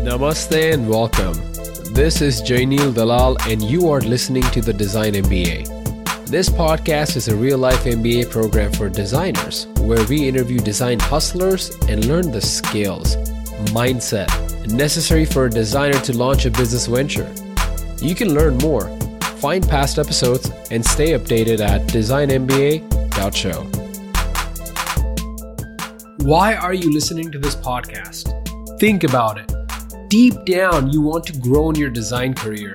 Namaste and welcome. This is Jainil Dalal, and you are listening to the Design MBA. This podcast is a real life MBA program for designers where we interview design hustlers and learn the skills, mindset necessary for a designer to launch a business venture. You can learn more, find past episodes, and stay updated at designmba.show. Why are you listening to this podcast? Think about it. Deep down, you want to grow in your design career.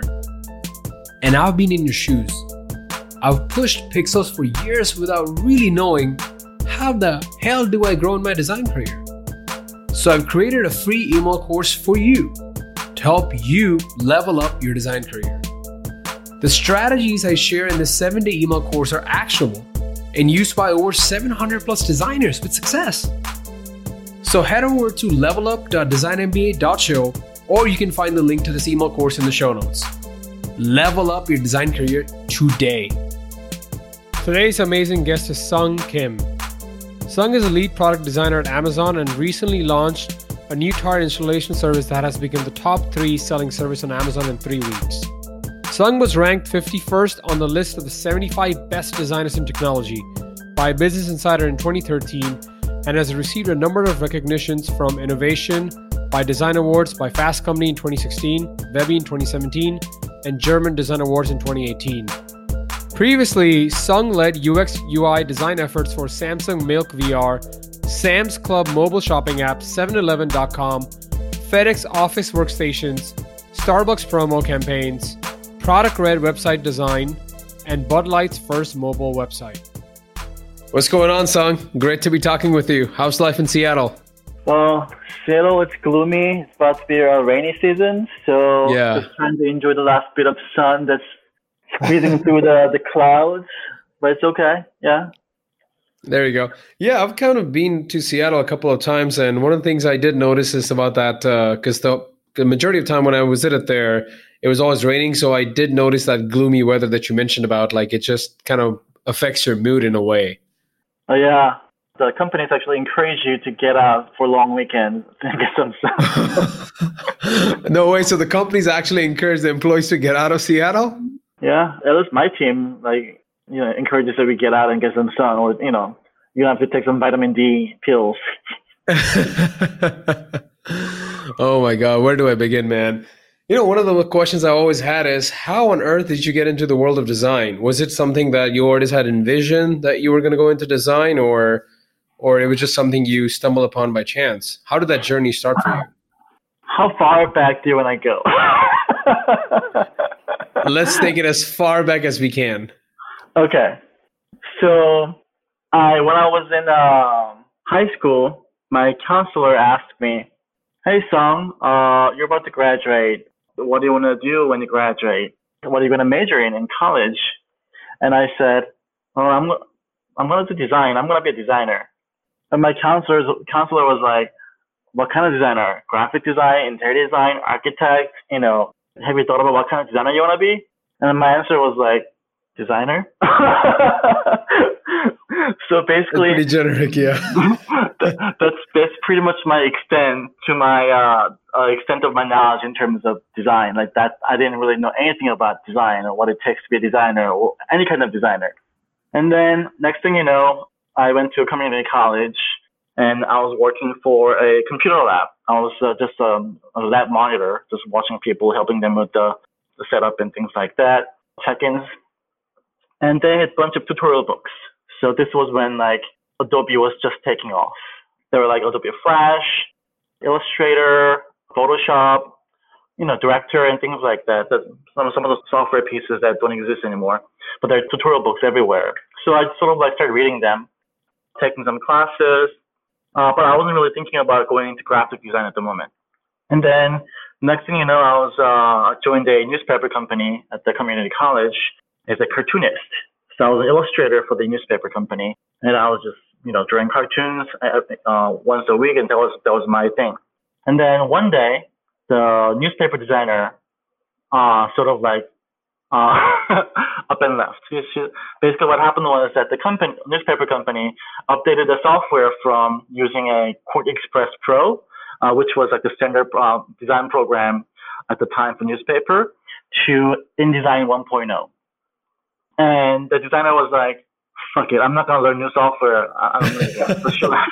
And I've been in your shoes. I've pushed pixels for years without really knowing how the hell do I grow in my design career. So I've created a free email course for you to help you level up your design career. The strategies I share in this seven day email course are actionable and used by over 700 plus designers with success. So head over to levelup.designmba.show or you can find the link to this email course in the show notes. Level up your design career today. Today's amazing guest is Sung Kim. Sung is a lead product designer at Amazon and recently launched a new tire installation service that has become the top three selling service on Amazon in three weeks. Sung was ranked 51st on the list of the 75 best designers in technology by Business Insider in 2013 and has received a number of recognitions from Innovation by Design Awards by Fast Company in 2016, Webby in 2017, and German Design Awards in 2018. Previously, Sung led UX UI design efforts for Samsung Milk VR, Sam's Club mobile shopping app, 7eleven.com, FedEx Office workstations, Starbucks promo campaigns, Product Red website design, and Bud Light's first mobile website. What's going on, Song? Great to be talking with you. How's life in Seattle? Well, Seattle, it's gloomy. It's about to be a rainy season, so Yeah. just trying to enjoy the last bit of sun that's squeezing through the, the clouds. But it's okay. Yeah. There you go. Yeah, I've kind of been to Seattle a couple of times, and one of the things I did notice is about that uh, because the, the majority of time when I was visited there, it was always raining. So I did notice that gloomy weather that you mentioned about. Like it just kind of affects your mood in a way. Oh yeah. The companies actually encourage you to get out for long weekends and get some sun. no way. So the companies actually encourage the employees to get out of Seattle. yeah. At least my team, like, you know, encourages that we get out and get some sun, or you know, you have to take some vitamin D pills. oh my god, where do I begin, man? You know, one of the questions I always had is how on earth did you get into the world of design? Was it something that you always had envisioned that you were going to go into design or or it was just something you stumbled upon by chance? How did that journey start for you? How far back do you want to go? Let's take it as far back as we can. Okay. So, I when I was in um, high school, my counselor asked me, "Hey, Song, uh, you're about to graduate. What do you want to do when you graduate? What are you going to major in in college?" And I said, "Oh, I'm I'm going to do design. I'm going to be a designer." And my counselor counselor was like, "What kind of designer? Graphic design, interior design, architect? You know, have you thought about what kind of designer you want to be?" And my answer was like, designer. so basically, That's pretty generic, yeah. that- that's that's pretty much my extent to my uh, uh, extent of my knowledge in terms of design. Like that, I didn't really know anything about design or what it takes to be a designer or any kind of designer. And then next thing you know, I went to a community college and I was working for a computer lab. I was uh, just um, a lab monitor, just watching people, helping them with the, the setup and things like that, check-ins. And they had a bunch of tutorial books. So this was when like Adobe was just taking off. There were like Adobe Flash, Illustrator, Photoshop, you know, Director and things like that. that some, some of the software pieces that don't exist anymore. But there are tutorial books everywhere. So I sort of like started reading them, taking some classes, uh, but I wasn't really thinking about going into graphic design at the moment. And then next thing you know, I was uh, joined a newspaper company at the community college as a cartoonist. So I was an illustrator for the newspaper company, and I was just you know drawing cartoons uh, uh, once a week, and that was that was my thing. And then one day, the newspaper designer uh, sort of like uh, up and left. Basically, what happened was that the company, newspaper company updated the software from using a QuarkXPress Pro uh, which was like the standard uh, design program at the time for newspaper, to InDesign 1.0. And the designer was like, fuck it, I'm not going to learn new software. I'm going to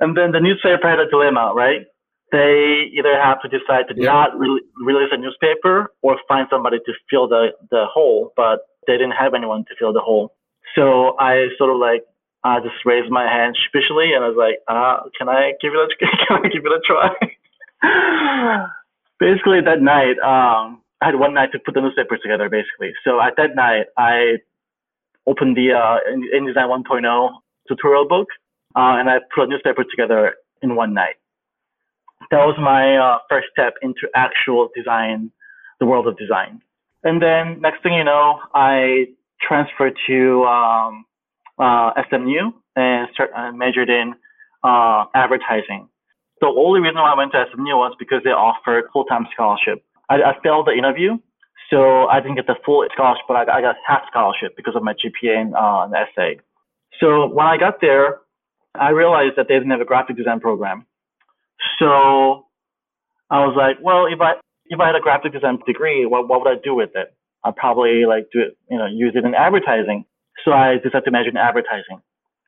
And then the newspaper had a dilemma, right? They either have to decide to Yeah. not re- release a newspaper or find somebody to fill the, the hole, but they didn't have anyone to fill the hole. So I sort of like, I just raised my hand sheepishly and I was like, uh, can I give it a, can I give it a try? basically that night, um, I had one night to put the newspaper together basically. So at that night, I opened the, uh, InDesign 1.0 tutorial book, uh, and I put a newspaper together in one night. That was my uh, first step into actual design, the world of design. And then next thing you know, I transferred to um, uh, SMU and start, uh, majored in uh, advertising. The only reason why I went to SMU was because they offered full-time scholarship. I, I failed the interview, so I didn't get the full scholarship, but I, I got half scholarship because of my GPA and uh, essay. So when I got there, I realized that they didn't have a graphic design program. So I was like, well, if I if I had a graphic design degree, what what would I do with it? I'd probably like do it, you know, use it in advertising. So I decided to major in advertising.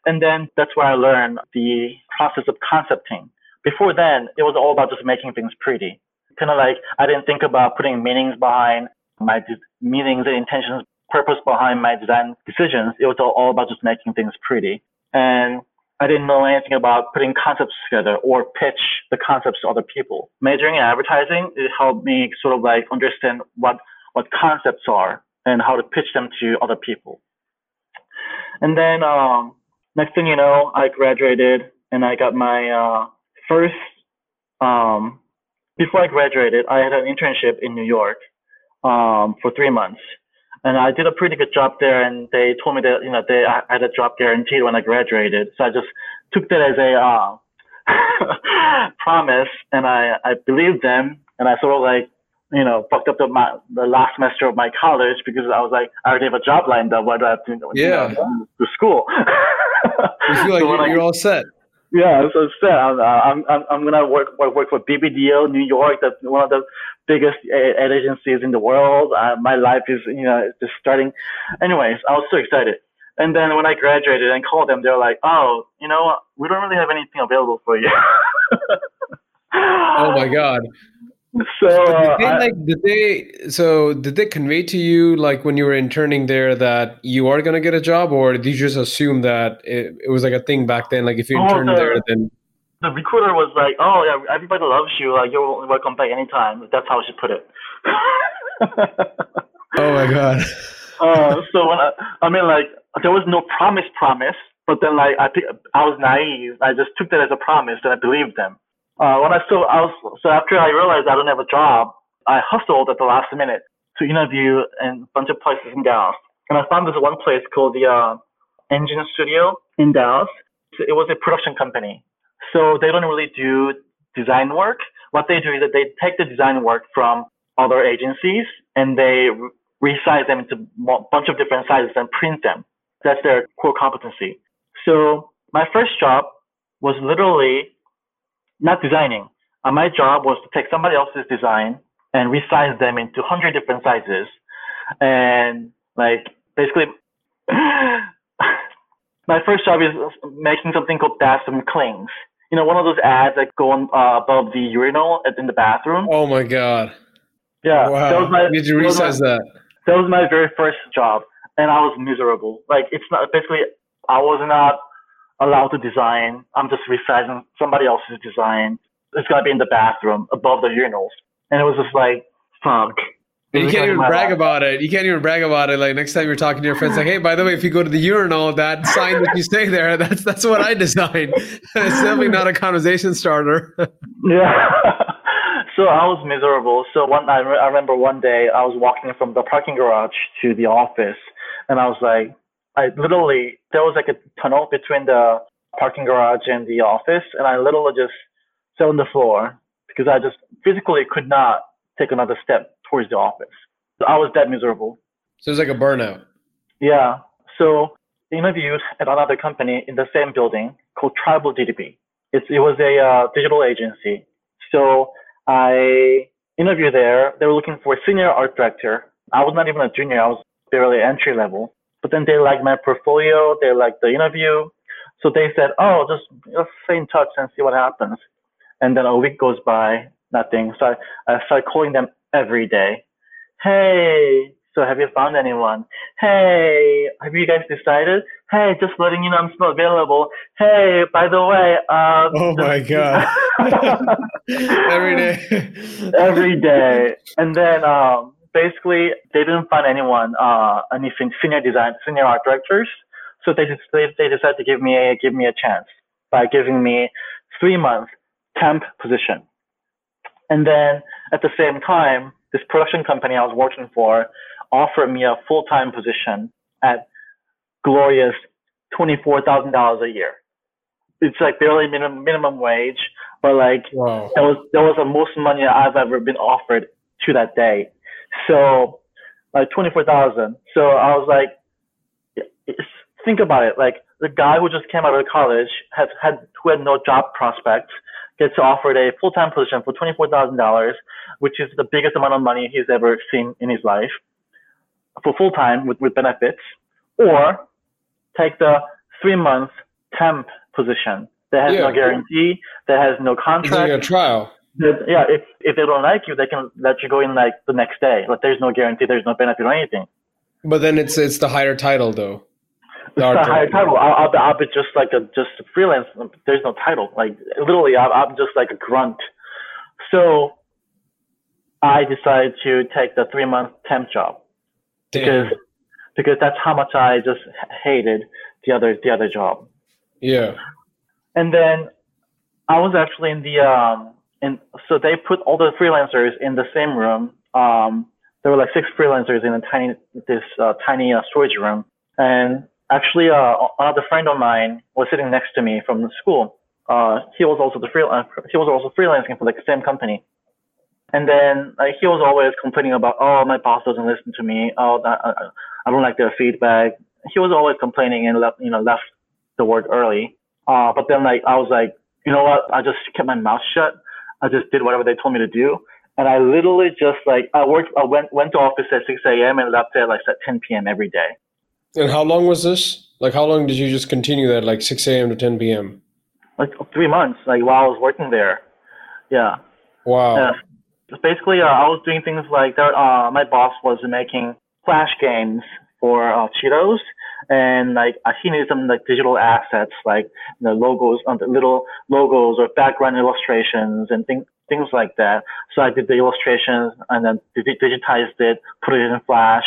And then that's where I learned the process of concepting. Before then, it was all about just making things pretty. Kind of like I didn't think about putting meanings behind my de- meanings and intentions, purpose behind my design decisions. It was all, all about just making things pretty. And I didn't know anything about putting concepts together or pitch the concepts to other people. Majoring in advertising, it helped me sort of like understand what, what concepts are and how to pitch them to other people. And then, um, next thing you know, I graduated and I got my, uh, first, um, before I graduated, I had an internship in New York, um, for three months and I did a pretty good job there. And they told me that you know they I had a job guaranteed when I graduated, so I just took that as a uh, promise, and I I believed them, and I sort of like you know fucked up the my the last semester of my college because I was like I already have a job lined up. Why do I have to you Yeah. know, to school? You feel like So you're, I- you're all set. Yeah, so set. I'm, I'm, I'm, I'm gonna work, work, work for BBDO New York. That's one of the biggest ad agencies in the world. My life is, you know, just starting. Anyways, I was so excited. And then when I graduated and called them, they're like, "Oh, you know, we don't really have anything available for you." Oh my god. So uh, Did they I- like did they so did they convey to you like when you were interning there that you are gonna get a job or did you just assume that it, it was like a thing back then like if you Oh, interned the- there then the recruiter was like, "Oh yeah, everybody loves you. Like you're welcome back anytime." That's how she put it. oh my god uh, so when I, I mean, like, there was no promise, promise, but then like I, I was naive. I just took that as a promise, and I believed them. Uh, when I so I was so after I realized I don't have a job, I hustled at the last minute to interview in a bunch of places in Dallas, and I found this one place called the uh, Engine Studio in Dallas. It was a production company, so they don't really do design work. What they do is that they take the design work from other agencies and they resize them into a bunch of different sizes and print them. That's their core competency. So my first job was literally not designing. Uh, my job was to take somebody else's design and resize them into 100 different sizes. And like basically, my first job is making something called bathroom clings. You know, one of those ads that go on uh, above the urinal in the bathroom. oh my god Yeah, wow that was my did you that was my- resize that that was my very first job and I was miserable. Like it's not basically I was not allowed to design. I'm just resizing somebody else's design. It's gonna be in the bathroom above the urinals. And it was just like fuck. And you can't even brag life. about it. You can't even brag about it. Like next time you're talking to your friends, like, "Hey, by the way, if you go to the urinal, that sign that you say there, that's that's what I designed." it's definitely not a conversation starter. Yeah. so I was miserable. So one, I, re- I remember one day I was walking from the parking garage to the office, and I was like, I literally there was like a tunnel between the parking garage and the office, and I literally just fell on the floor because I just physically could not take another step towards the office. So I was that miserable. so it's like a burnout. Yeah. So interviewed at another company in the same building called Tribal DDB. It's, it was a uh, digital agency. So I interviewed there. They were looking for a senior art director. I was not even a junior. I was barely entry level. But then they liked my portfolio. They liked the interview. So they said, oh, just let's stay in touch and see what happens. And then a week goes by, nothing. So I, I started calling them every day. Hey, so have you found anyone? Hey, have you guys decided? Hey, just letting you know I'm still available. Hey, by the way, uh, oh my god, every day, every day, and then um, basically they didn't find anyone, uh, any senior design, senior art directors. So they just, they, they decided to give me a give me a chance by giving me three month temp position, and then at the same time, this production company I was working for offered me a full time position at glorious twenty four thousand dollars a year. It's like barely minimum minimum wage, but like wow. that was that was the most money I've ever been offered to that day. So like twenty four thousand. So I was like, think about it. Like the guy who just came out of college has had who had no job prospects gets offered a full time position for twenty four thousand dollars, which is the biggest amount of money he's ever seen in his life for full time with, with benefits, or take the three month temp position that has yeah. no guarantee, that has no contract. It's a trial. Yeah, if if they don't like you, they can let you go in like the next day. Like there's no guarantee, there's no benefit or anything. But then it's it's the higher title though. The it's the higher title. I'll, I'll, be, I'll be just like a just a freelance. There's no title. Like literally, I'm, I'm just like a grunt. So I decided to take the three month temp job because because that's how much I just hated the other the other job. Yeah. And then I was actually in the um and so they put all the freelancers in the same room. Um, there were like six freelancers in a tiny this uh, tiny uh, storage room, and actually uh, another friend of mine was sitting next to me from the school. Uh, he was also the uh, he was also freelancing for like the same company. And then like, he was always complaining about, oh, my boss doesn't listen to me. Oh, I, I don't like their feedback. He was always complaining and left, you know, left the work early. Uh, but then like I was like, you know what? I just kept my mouth shut. I just did whatever they told me to do. And I literally just like I worked. I went went to office at 6 a.m. and left at like at 10 p.m. every day. And how long was this? Like how long did you just continue that? Like 6 a.m. to 10 p.m. Like three months. Like while I was working there. Yeah. Wow. Yeah basically, uh, I was doing things like that. Uh, my boss was making flash games for uh, Cheetos, and like uh, some like digital assets, like the logos, uh, the little logos or background illustrations and things things like that. So I did the illustrations and then digitized it, put it in Flash,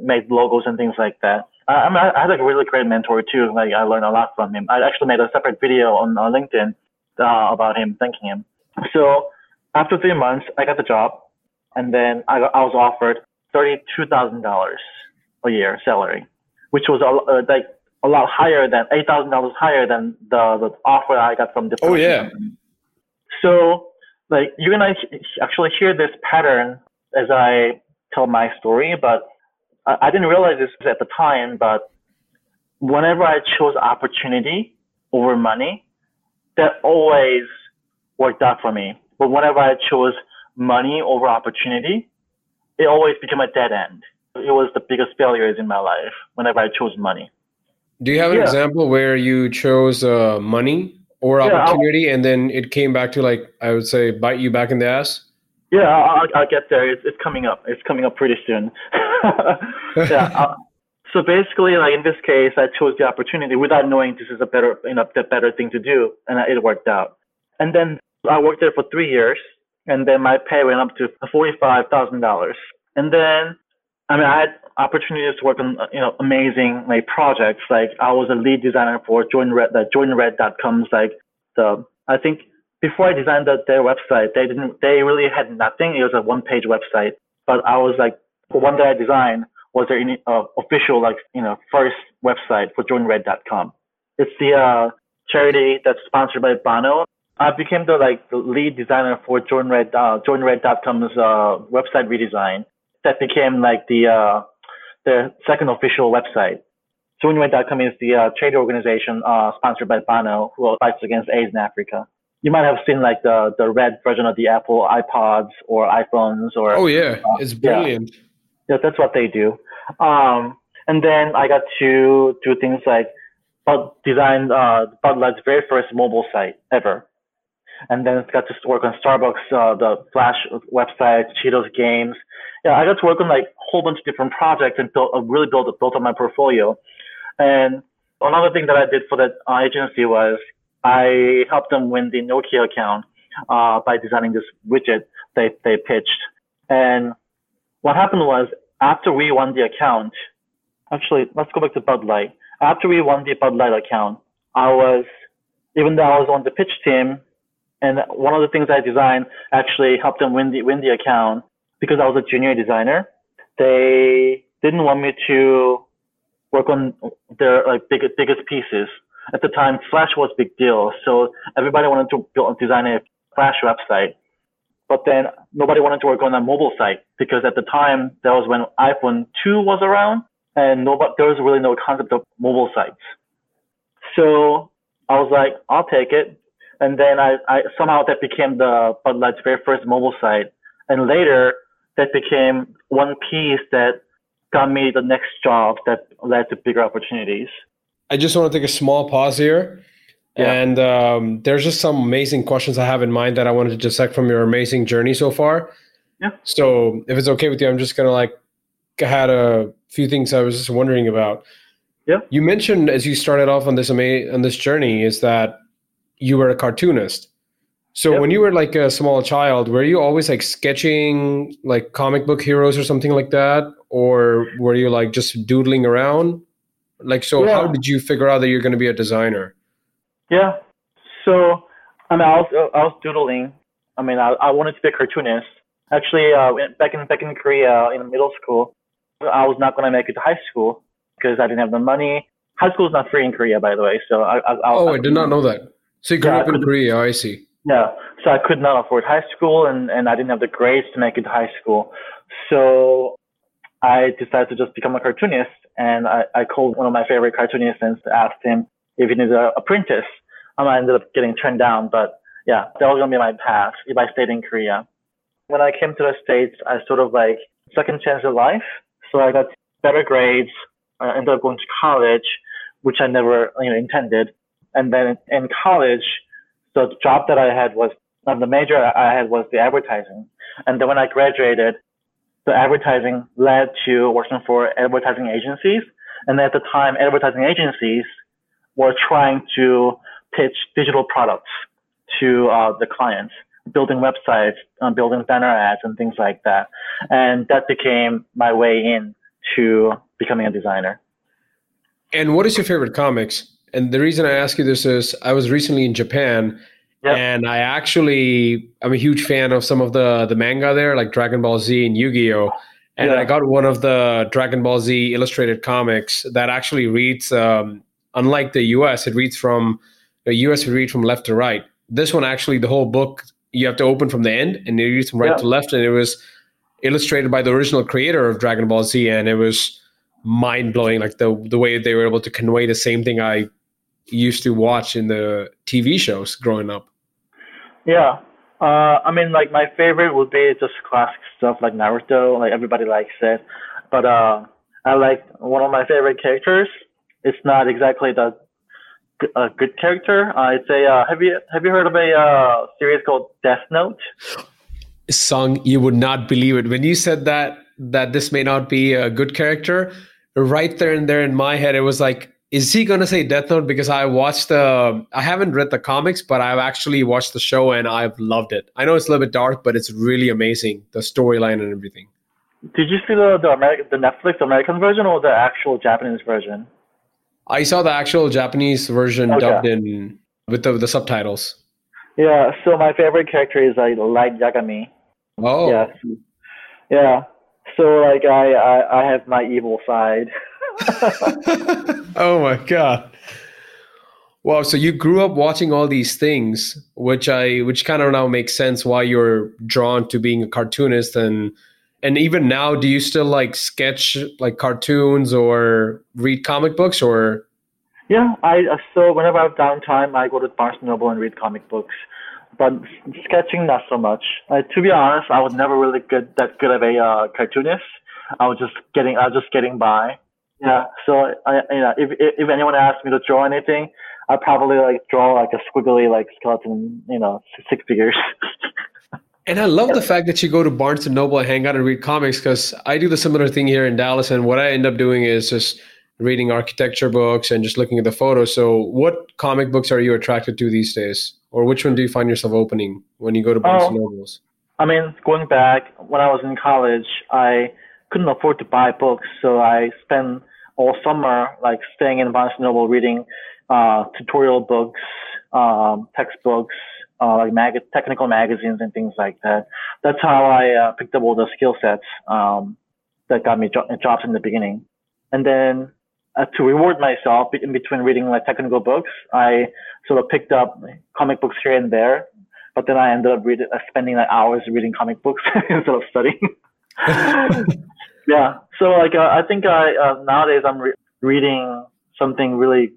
made logos and things like that. I, mean, I had like a really great mentor too. Like I learned a lot from him. I actually made a separate video on, on LinkedIn uh, about him, thanking him. So after three months, I got the job, and then I, I was offered thirty-two thousand dollars a year salary, which was a, uh, like a lot higher than eight thousand dollars higher than the, the offer I got from the. Oh yeah. So like you're gonna actually hear this pattern as I tell my story, but I, I didn't realize this at the time. But whenever I chose opportunity over money, that always worked out for me but whenever I chose money over opportunity, it always became a dead end. It was the biggest failures in my life whenever I chose money. Do you have an yeah. example where you chose uh, money or opportunity and then it came back to like, I would say, bite you back in the ass? Yeah, I'll, I'll get there. It's, it's, coming up. It's coming up pretty soon. yeah. Uh, so basically, like in this case, I chose the opportunity without knowing this is a better, you know, the better thing to do, and it worked out. And then I worked there for three years, and then my pay went up to forty-five thousand dollars. And then, I mean, I had opportunities to work on you know amazing like projects. Like I was a lead designer for Join Red, the JoinRed.com's like the I think before I designed the, their website, they didn't they really had nothing. It was a one-page website, but I was like one that I designed was their uh, official like you know first website for JoinRed.com. It's the uh, charity that's sponsored by Bono I became the like the lead designer for JoinRed, uh, JoinRed.com's uh, website redesign. That became like the uh, the second official website. SoanYue.com is the uh, trade organization uh, sponsored by Bono who fights against AIDS in Africa. You might have seen like the, the red version of the Apple iPods or iPhones or. Oh yeah, uh, it's brilliant. Yeah. yeah, that's what they do. Um, and then I got to do things like Bud design uh, Bud Light's very first mobile site ever. And then got to work on Starbucks, uh, the Flash website, Cheetos games. Yeah, I got to work on like a whole bunch of different projects and built, uh, really built built on my portfolio. And another thing that I did for that uh, agency was I helped them win the Nokia account uh, by designing this widget they they pitched. And what happened was after we won the account, actually, let's go back to Bud Light. After we won the Bud Light account, I was, even though I was on the pitch team, and one of the things I designed actually helped them win the win the account because I was a junior designer. They didn't want me to work on their like biggest biggest pieces. At the time, Flash was a big deal, so everybody wanted to build, design a Flash website. But then nobody wanted to work on a mobile site because at the time that was when iPhone 2 was around and nobody, there was really no concept of mobile sites. So I was like, I'll take it. And then I, I somehow that became the Bud Light's very first mobile site. And later that became one piece that got me the next job that led to bigger opportunities. I just want to take a small pause here. Yeah. And um, there's just some amazing questions I have in mind that I wanted to dissect from your amazing journey so far. Yeah. So if it's okay with you, I'm just gonna like I had a few things I was just wondering about. Yeah. You mentioned as you started off on this ama- on this journey is that you were a cartoonist. So yep. when you were like a small child, were you always like sketching like comic book heroes or something like that, or were you like just doodling around? Like, so yeah. how did you figure out that you're going to be a designer? Yeah. So, I mean, I was, I was doodling. I mean, I, I wanted to be a cartoonist. Actually, uh, back in back in Korea in middle school, I was not going to make it to high school because I didn't have the money. High school is not free in Korea, by the way. So I, I, I oh, I, I did not know that. So you grew yeah, up in Korea. I see. Yeah. So I could not afford high school, and and I didn't have the grades to make it to high school. So I decided to just become a cartoonist, and I, I called one of my favorite cartoonists and asked him if he needed an apprentice. Um, I ended up getting turned down, but yeah, that was gonna be my path if I stayed in Korea. When I came to the States, I sort of like second chance of life. So I got better grades. I ended up going to college, which I never you know intended. And then in college, the job that I had was um, the major I had was the advertising. And then when I graduated, the advertising led to working for advertising agencies. And at the time, advertising agencies were trying to pitch digital products to uh, the clients, building websites, uh, building banner ads, and things like that. And that became my way in to becoming a designer. And what is your favorite comics? And the reason I ask you this is I was recently in Japan Yep. And I actually I'm a huge fan of some of the the manga there, like Dragon Ball Z and Yu-Gi-Oh! And yeah. I got one of the Dragon Ball Z illustrated comics that actually reads um, unlike the US, it reads from the US would read from left to right. This one actually the whole book you have to open from the end and it reads from right yeah. to left and it was illustrated by the original creator of Dragon Ball Z and it was mind blowing like the the way they were able to convey the same thing I used to watch in the TV shows growing up. Yeah. Uh, I mean, like my favorite would be just classic stuff like Naruto. Like everybody likes it, but uh, I like one of my favorite characters. It's not exactly the a good character. I'd say. Uh, have you have you heard of a uh, series called Death Note? Sung, you would not believe it when you said that that this may not be a good character. Right there and there in my head, it was like is he going to say Death Note? Because I watched the, I haven't read the comics, but I've actually watched the show and I've loved it. I know it's a little bit dark, but it's really amazing the storyline and everything. Did you see the the, American, the Netflix American version or the actual Japanese version? I saw the actual Japanese version okay. dubbed in with the, the subtitles. Yeah, so my favorite character is like Light Yagami. Oh. Yeah. Yeah. So like I, I I have my evil side. oh my god. Wow, so you grew up watching all these things, which I which kind of now makes sense why you're drawn to being a cartoonist and And even now, do you still like sketch like cartoons or read comic books or? Yeah, I so whenever I have downtime, I go to Barnes Noble and read comic books. But sketching, not so much. Uh, to be honest, I was never really good that good of a uh, cartoonist. I was just getting, I was just getting by. Yeah. So I, you know, if if anyone asked me to draw anything, I'd probably like draw like a squiggly like skeleton, you know, six figures. And I love the fact that you go to Barnes and Noble and hang out and read comics because I do the similar thing here in Dallas. And what I end up doing is just reading architecture books and just looking at the photos. So, what comic books are you attracted to these days, or which one do you find yourself opening when you go to Barnes oh, and Nobles? I mean, going back when I was in college, I couldn't afford to buy books, so I spent all summer like staying in Barnes and Noble reading uh, tutorial books, um, textbooks, uh, like mag- technical magazines and things like that. That's how I uh, picked up all the skill sets um, that got me jo- jobs in the beginning. And then uh, to reward myself in between reading like technical books, I sort of picked up comic books here and there. But then I ended up reading, uh, spending like hours reading comic books instead of studying. yeah. So like uh, I think I uh, nowadays I'm re- reading something really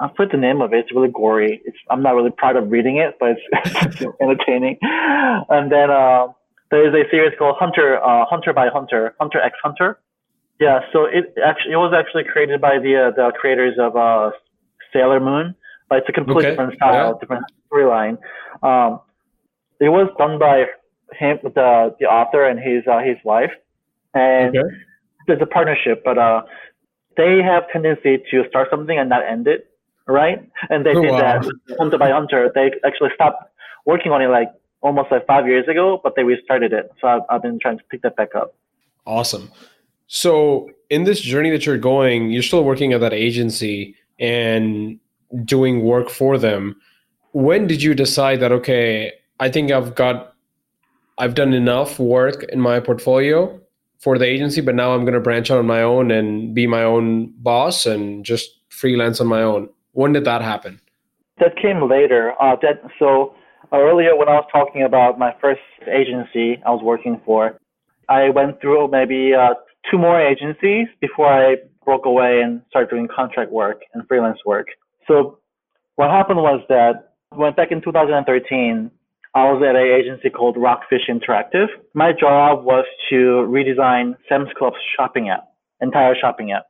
I put the name of it. It's really gory. It's I'm not really proud of reading it, but it's, entertaining. And then uh, there is a series called Hunter uh, Hunter by Hunter Hunter X Hunter. Yeah, so it actually it was actually created by the uh, the creators of uh, Sailor Moon, but it's a completely okay. different style, yeah. different storyline. Um, it was done by him, the the author and his uh, his wife, and okay. There's a partnership, but uh, they have tendency to start something and not end it right? And they oh, did wow. that Hunter by Hunter. They actually stopped working on it like almost like five years ago, but they restarted it. So I've, I've been trying to pick that back up. Awesome. So in this journey that you're going, you're still working at that agency and doing work for them. When did you decide that okay, I think I've got I've done enough work in my portfolio for the agency, but now I'm going to branch out on my own and be my own boss and just freelance on my own. When did that happen? That came later. Uh, that so earlier when I was talking about my first agency I was working for, I went through maybe uh, two more agencies before I broke away and started doing contract work and freelance work. So what happened was that when back in 2013, I was at an agency called Rockfish Interactive. My job was to redesign Sam's Club's shopping app, entire shopping app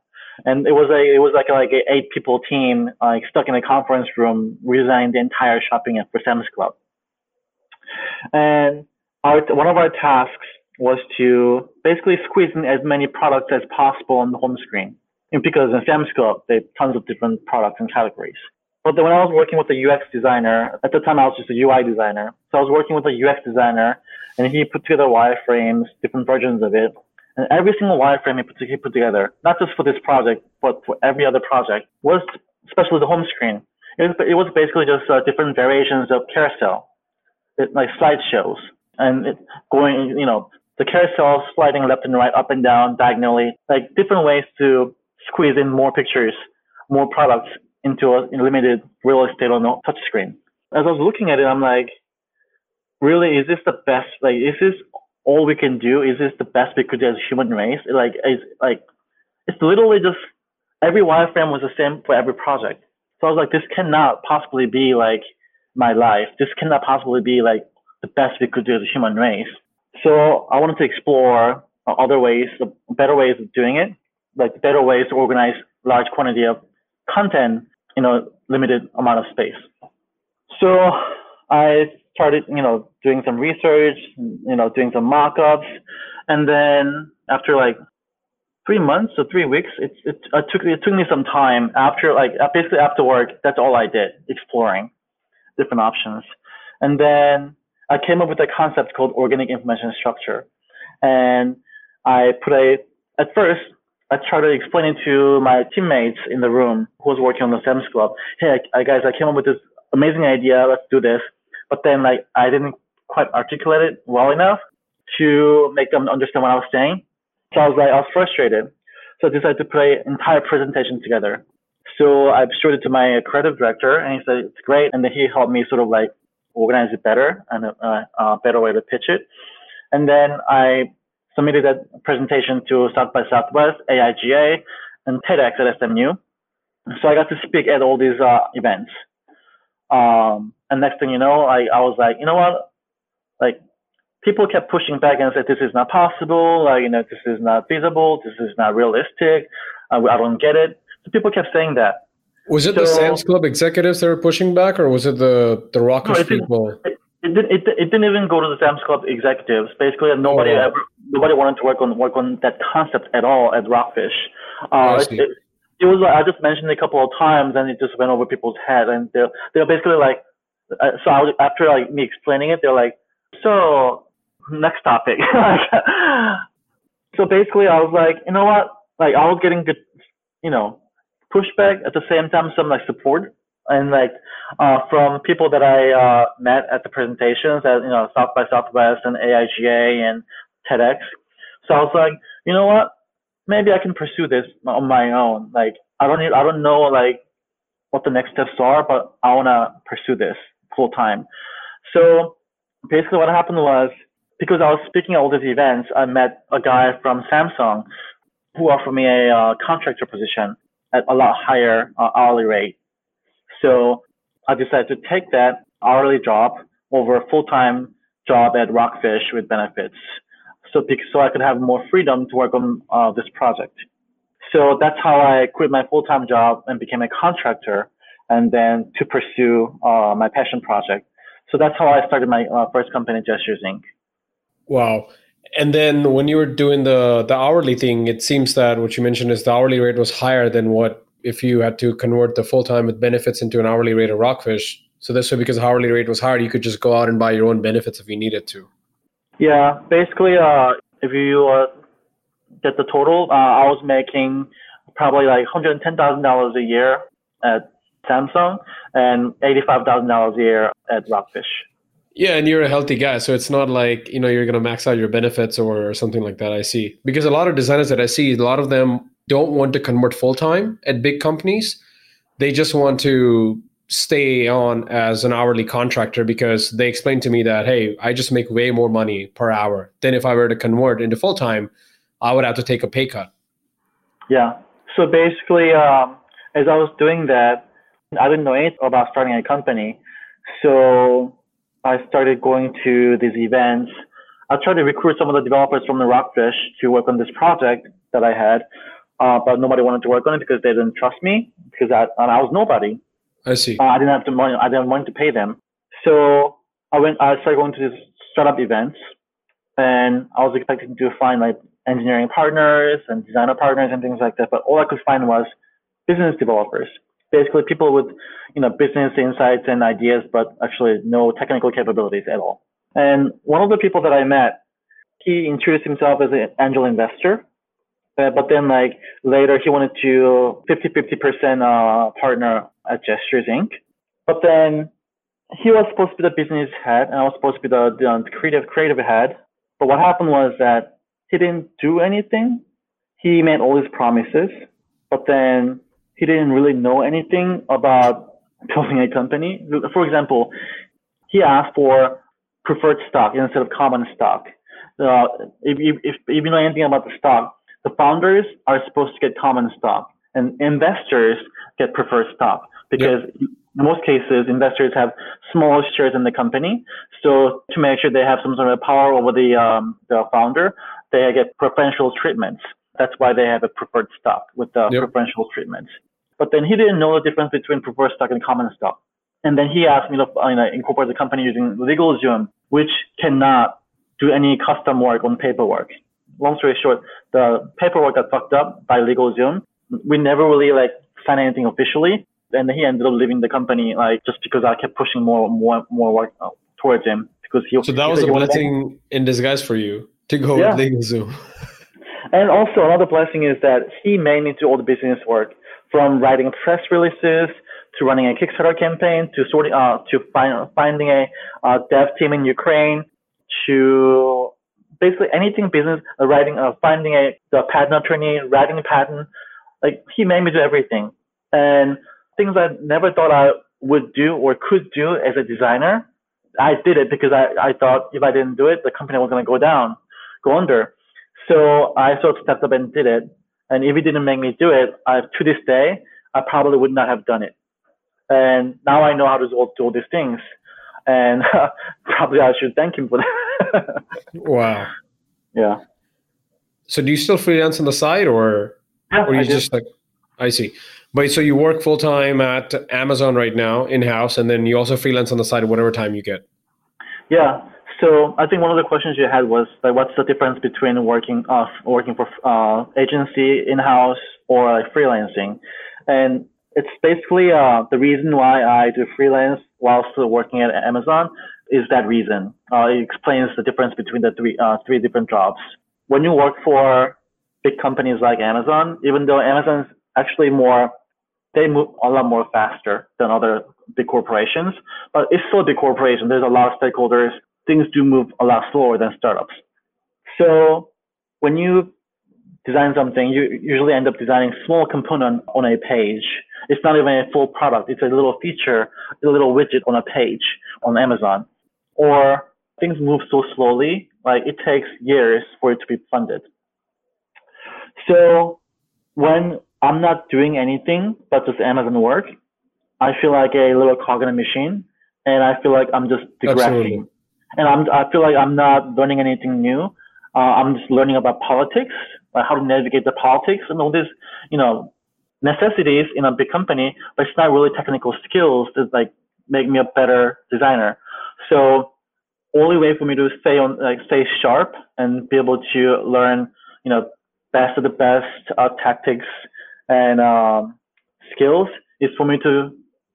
and it was a it was like a, like an eight people team like stuck in a conference room redesigning the entire shopping app for Sam's Club. And our one of our tasks was to basically squeeze in as many products as possible on the home screen. And because in Sam's Club, they have tons of different products and categories. But then when I was working with a UX designer, at the time I was just a UI designer. So I was working with a UX designer and he put together wireframes, different versions of it. And every single wireframe he put, together, not just for this project, but for every other project, was especially the home screen. It was, it was basically just uh, different variations of carousel, it, like slideshows, and it going, you know, the carousel sliding left and right, up and down, diagonally, like different ways to squeeze in more pictures, more products into a limited real estate on a touch screen. As I was looking at it, I'm like, really, is this the best? Like, is this all we can do is this the best we could do as a human race. Like it's like it's literally just every wireframe was the same for every project. So I was like, this cannot possibly be like my life. This cannot possibly be like the best we could do as a human race. So I wanted to explore other ways, better ways of doing it, like better ways to organize large quantity of content in a limited amount of space. So I started, you know, doing some research, you know, doing some mock-ups, and then after like three months or three weeks, it, it, it took it took me some time after like basically after work. That's all I did, exploring different options, and then I came up with a concept called organic information structure, and I put a at first I tried to explain it to my teammates in the room who was working on the Sam's Club. Hey, I, guys, I came up with this amazing idea. Let's do this but then like I didn't quite articulate it well enough to make them understand what I was saying. So I was like, I was frustrated. So I decided to put an entire presentation together. So I showed it to my creative director and he said, it's great. And then he helped me sort of like organize it better and a, a better way to pitch it. And then I submitted that presentation to South by Southwest, AIGA, and TEDx at SMU. So I got to speak at all these uh, events. Um, and next thing you know, I, I was like, you know what? Like, people kept pushing back and said, this is not possible. Like, you know, this is not feasible. This is not realistic. Uh, I don't get it. So people kept saying that. Was it so, the Sam's Club executives that were pushing back, or was it the the Rockfish no, people? It, it, didn't, it, it didn't even go to the Sam's Club executives. Basically, nobody oh, ever nobody wanted to work on work on that concept at all at Rockfish. Uh, it, it, was like I just mentioned it a couple of times, and it just went over people's head, and they're they're basically like, uh, so I was, after like me explaining it, they're like, so next topic. so basically, I was like, you know what? Like I was getting good, you know, pushback at the same time some like support and like uh, from people that I uh, met at the presentations at you know South by Southwest and AIGA and TEDx. So I was like, you know what? Maybe I can pursue this on my own. Like I don't need, I don't know like what the next steps are, but I wanna pursue this full time. So basically, what happened was because I was speaking at all these events, I met a guy from Samsung who offered me a uh, contractor position at a lot higher uh, hourly rate. So I decided to take that hourly job over a full-time job at Rockfish with benefits. So, so I could have more freedom to work on uh, this project. So that's how I quit my full-time job and became a contractor and then to pursue uh, my passion project. So that's how I started my uh, first company, Gestures Inc. Wow. And then when you were doing the the hourly thing, it seems that what you mentioned is the hourly rate was higher than what if you had to convert the full time with benefits into an hourly rate of Rockfish. So this way, because the hourly rate was higher, you could just go out and buy your own benefits if you needed to. Yeah, basically, uh, if you uh, get the total, uh, I was making probably like hundred ten thousand dollars a year at Samsung and eighty five thousand dollars a year at Rockfish. Yeah, and you're a healthy guy, so it's not like you know you're gonna max out your benefits or something like that. I see because a lot of designers that I see, a lot of them don't want to convert full time at big companies. They just want to stay on as an hourly contractor because they explained to me that hey, I just make way more money per hour than if I were to convert into full time. I would have to take a pay cut. Yeah. So basically, um, as I was doing that, I didn't know anything about starting a company. So I started going to these events. I tried to recruit some of the developers from the Rockfish to work on this project that I had, uh, but nobody wanted to work on it because they didn't trust me because I, and I was nobody. I see. Uh, I didn't have the money. I didn't want to pay them. So I went. I started going to these startup events, and I was expecting to find like engineering partners and designer partners and things like that. But all I could find was business developers basically people with you know business insights and ideas, but actually no technical capabilities at all. And one of the people that I met, he introduced himself as an angel investor, uh, but then like later he wanted to 50-50% uh, partner at Gestures Inc. But then he was supposed to be the business head, and I was supposed to be the, the creative creative head. But what happened was that he didn't do anything. He made all his promises, but then he didn't really know anything about building a company. For example, he asked for preferred stock instead of common stock. Uh, if, if, if you know anything about the stock, the founders are supposed to get common stock and investors get preferred stock because in most cases investors have small shares in the company. So to make sure they have some sort of power over the, um, the founder, they get preferential treatments. That's why they have a preferred stock with the yep. preferential treatments. But then he didn't know the difference between preferred stock and common stock. And then he asked me to you know, incorporate the company using LegalZoom, which cannot do any custom work on paperwork. Long story short, the paperwork got fucked up by LegalZoom. We never really like signed anything officially. And he ended up leaving the company like just because I kept pushing more, more, more work uh, towards him because he. So that was a blessing in disguise for you to go yeah. with LegalZoom. and also another blessing is that he made me do all the business work from writing press releases to running a Kickstarter campaign to sorting uh, to find, finding a uh, dev team in Ukraine to basically anything business uh, writing uh, finding a the patent attorney writing a patent like he made me do everything and things I never thought I would do or could do as a designer I did it because I, I thought if I didn't do it the company was going to go down go under So I sort of stepped up and did it. And if he didn't make me do it, I, to this day, I probably would not have done it. And now I know how to do all, do all these things. And probably I should thank him for that. wow. Yeah. So do you still freelance on the side or, yeah, or you just like, I see. But so you work full time at Amazon right now in house, and then you also freelance on the side whatever time you get. Yeah. So I think one of the questions you had was like, what's the difference between working working for uh, agency in house or like freelancing? And it's basically uh, the reason why I do freelance while still working at Amazon is that reason. Uh, it explains the difference between the three uh, three different jobs. When you work for big companies like Amazon, even though Amazon's actually more they move a lot more faster than other big corporations, but it's still a big corporation. There's a lot of stakeholders. Things do move a lot slower than startups. So when you design something, you usually end up designing small component on a page. It's not even a full product. It's a little feature, a little widget on a page on Amazon. Or things move so slowly, like it takes years for it to be funded. So when I'm not doing anything but just Amazon work. I feel like a little cog in a machine, and I feel like I'm just digressing. And I'm I feel like I'm not learning anything new. Uh, I'm just learning about politics, like how to navigate the politics and all these, you know, necessities in a big company, but it's not really technical skills that like make me a better designer. So only way for me to stay on like stay sharp and be able to learn, you know, best of the best uh, tactics and um, skills is for me to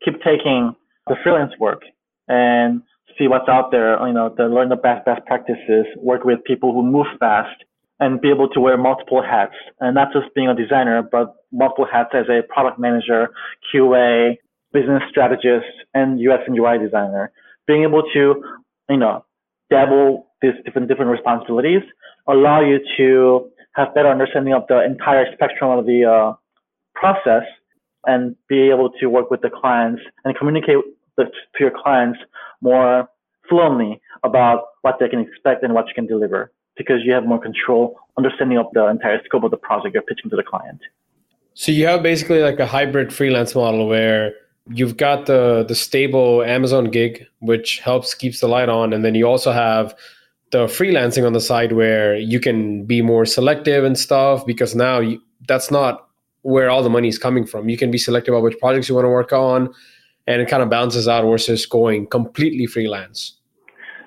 keep taking the freelance work and see what's out there, you know, to learn the best best practices, work with people who move fast and be able to wear multiple hats and not just being a designer, but multiple hats as a product manager, QA, business strategist, and UX and UI designer. Being able to, you know, dabble these different different responsibilities allow you to have better understanding of the entire spectrum of the uh, process and be able to work with the clients and communicate to your clients more fluently about what they can expect and what you can deliver because you have more control, understanding of the entire scope of the project you're pitching to the client. So you have basically like a hybrid freelance model where you've got the the stable Amazon gig, which helps keeps the light on, and then you also have the freelancing on the side where you can be more selective and stuff because now you, that's not where all the money is coming from. You can be selective about which projects you want to work on, and it kind of balances out versus going completely freelance.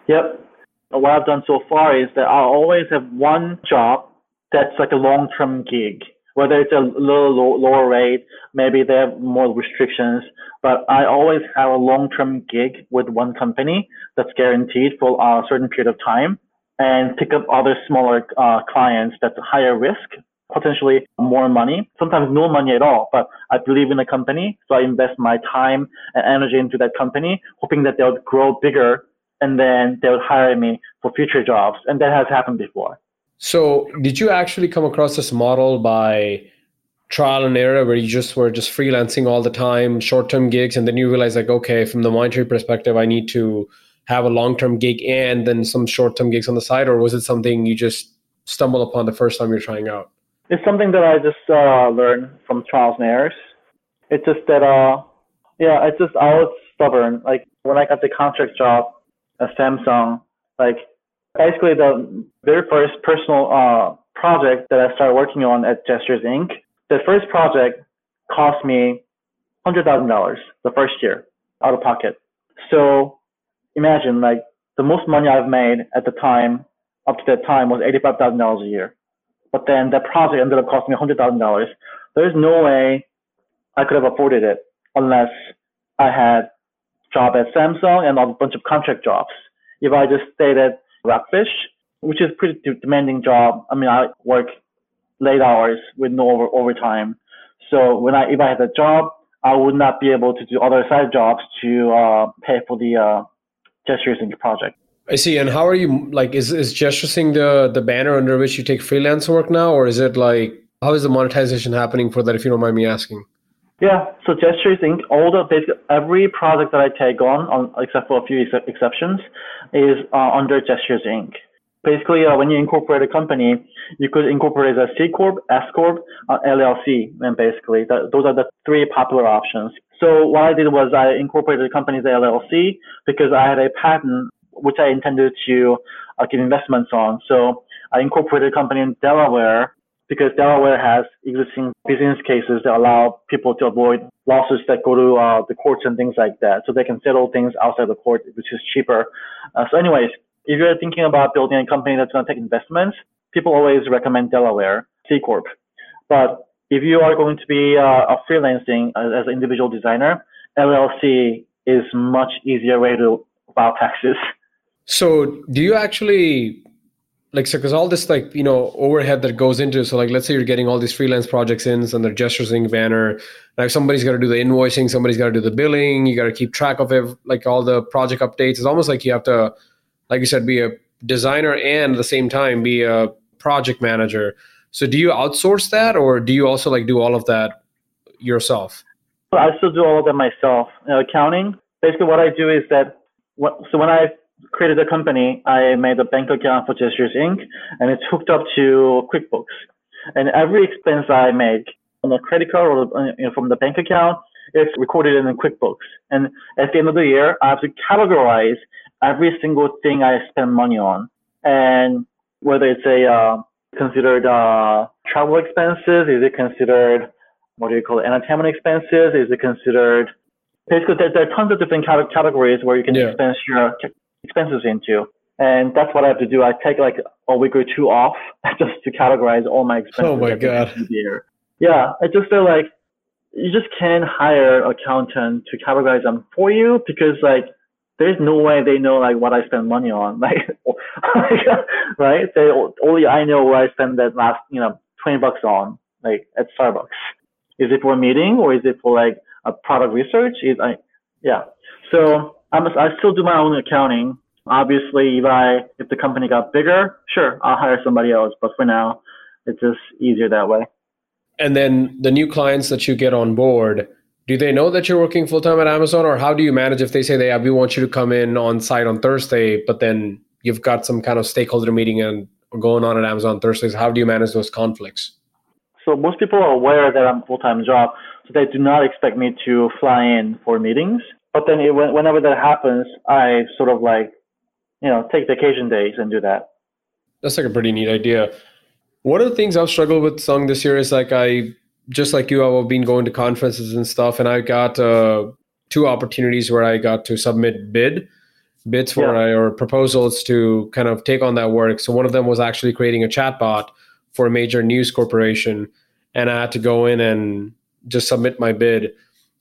Yep. What I've done so far is that I always have one job that's like a long-term gig, whether it's a little low, lower rate, maybe they have more restrictions, but I always have a long-term gig with one company that's guaranteed for a certain period of time and pick up other smaller uh, clients that's higher risk potentially more money, sometimes no money at all. But I believe in the company, so I invest my time and energy into that company, hoping that they'll grow bigger and then they'll hire me for future jobs. And that has happened before. So, did you actually come across this model by trial and error where you just were just freelancing all the time, short term gigs, and then you realize, like, okay, from the monetary perspective, I need to have a long term gig and then some short term gigs on the side? Or was it something you just stumbled upon the first time you're trying out? It's something that I just uh, learned from trials and errors. It's just that, uh, yeah, it's just I was stubborn. Like when I got the contract job at Samsung, like basically the very first personal uh, project that I started working on at Gestures Inc. The first project cost me hundred thousand dollars the first year out of pocket. So imagine like the most money I've made at the time up to that time was eighty five thousand dollars a year but then that project ended up costing me $100,000. There's no way I could have afforded it unless I had a job at Samsung and a bunch of contract jobs. If I just stayed at Rockfish, which is pretty demanding job, I mean, I work late hours with no over, overtime. So when I, if I had a job, I would not be able to do other side jobs to uh, pay for the uh, Gestures Inc. project. I see. And how are you like is is Gestures Inc. the the banner under which you take freelance work now, or is it like how is the monetization happening for that? If you don't mind me asking. Yeah, so Gestures Inc. All the basically every project that I take on, on except for a few ex- exceptions, is uh, under Gestures Inc. basically uh, when you incorporate a company, you could incorporate as a C corp, S corp, uh, LLC, and basically that, those are the three popular options. So what I did was I incorporated the company as LLC because I had a patent which I intended to uh, give investments on. So I incorporated a company in Delaware because Delaware has existing business cases that allow people to avoid lawsuits that go to uh, the courts and things like that. So they can settle things outside the court, which is cheaper. Uh, so anyways, if you're thinking about building a company that's going to take investments, people always recommend Delaware, C Corp. But if you are going to be uh, a freelancing as, as an individual designer, LLC is much easier way to file taxes. So do you actually like so because all this like you know overhead that goes into so like let's say you're getting all these freelance projects in and they're gesturing banner. Like somebody's got to do the invoicing somebody's got to do the billing you got to keep track of it like all the project updates. It's almost like you have to like you said be a designer and at the same time be a project manager. So do you outsource that or do you also like do all of that yourself? I still do all of that myself. Accounting basically what i do is that what, so when i created a company, I made a bank account for Gestures Inc. and it's hooked up to QuickBooks. And every expense I make on a credit card or you know, from the bank account, it's recorded in QuickBooks. And at the end of the year, I have to categorize every single thing I spend money on. And whether it's a uh, considered uh, travel expenses, is it considered what do you call it, entertainment expenses? Is it considered basically there, there, are tons of different categories where you can yeah. expense your expenses into. And that's what I have to do. I take like a week or two off just to categorize all my expenses. Oh my god! Yeah, I just feel like you just can't hire accountant to categorize them for you because like there's no way they know like what I spend money on. Like, right? They only I know where I spend that last you know twenty bucks on like at Starbucks. Is it for a meeting or is it for like a product research? Is I yeah. So I'm I still do my own accounting. Obviously, if I if the company got bigger, sure, I'll hire somebody else. But for now, it's just easier that way. And then the new clients that you get on board, do they know that you're working full time at Amazon, or how do you manage if they say they we want you to come in on site on Thursday, but then you've got some kind of stakeholder meeting and going on at Amazon Thursdays? How do you manage those conflicts? So most people are aware that I'm full time job, so they do not expect me to fly in for meetings. But then it, whenever that happens, I sort of like, you know, take vacation days and do that. That's like a pretty neat idea. One of the things I've struggled with Sung this year is like I just like you, I've been going to conferences and stuff, and I got uh, two opportunities where I got to submit bid bids for yeah. or proposals to kind of take on that work. So one of them was actually creating a chatbot for a major news corporation, and I had to go in and just submit my bid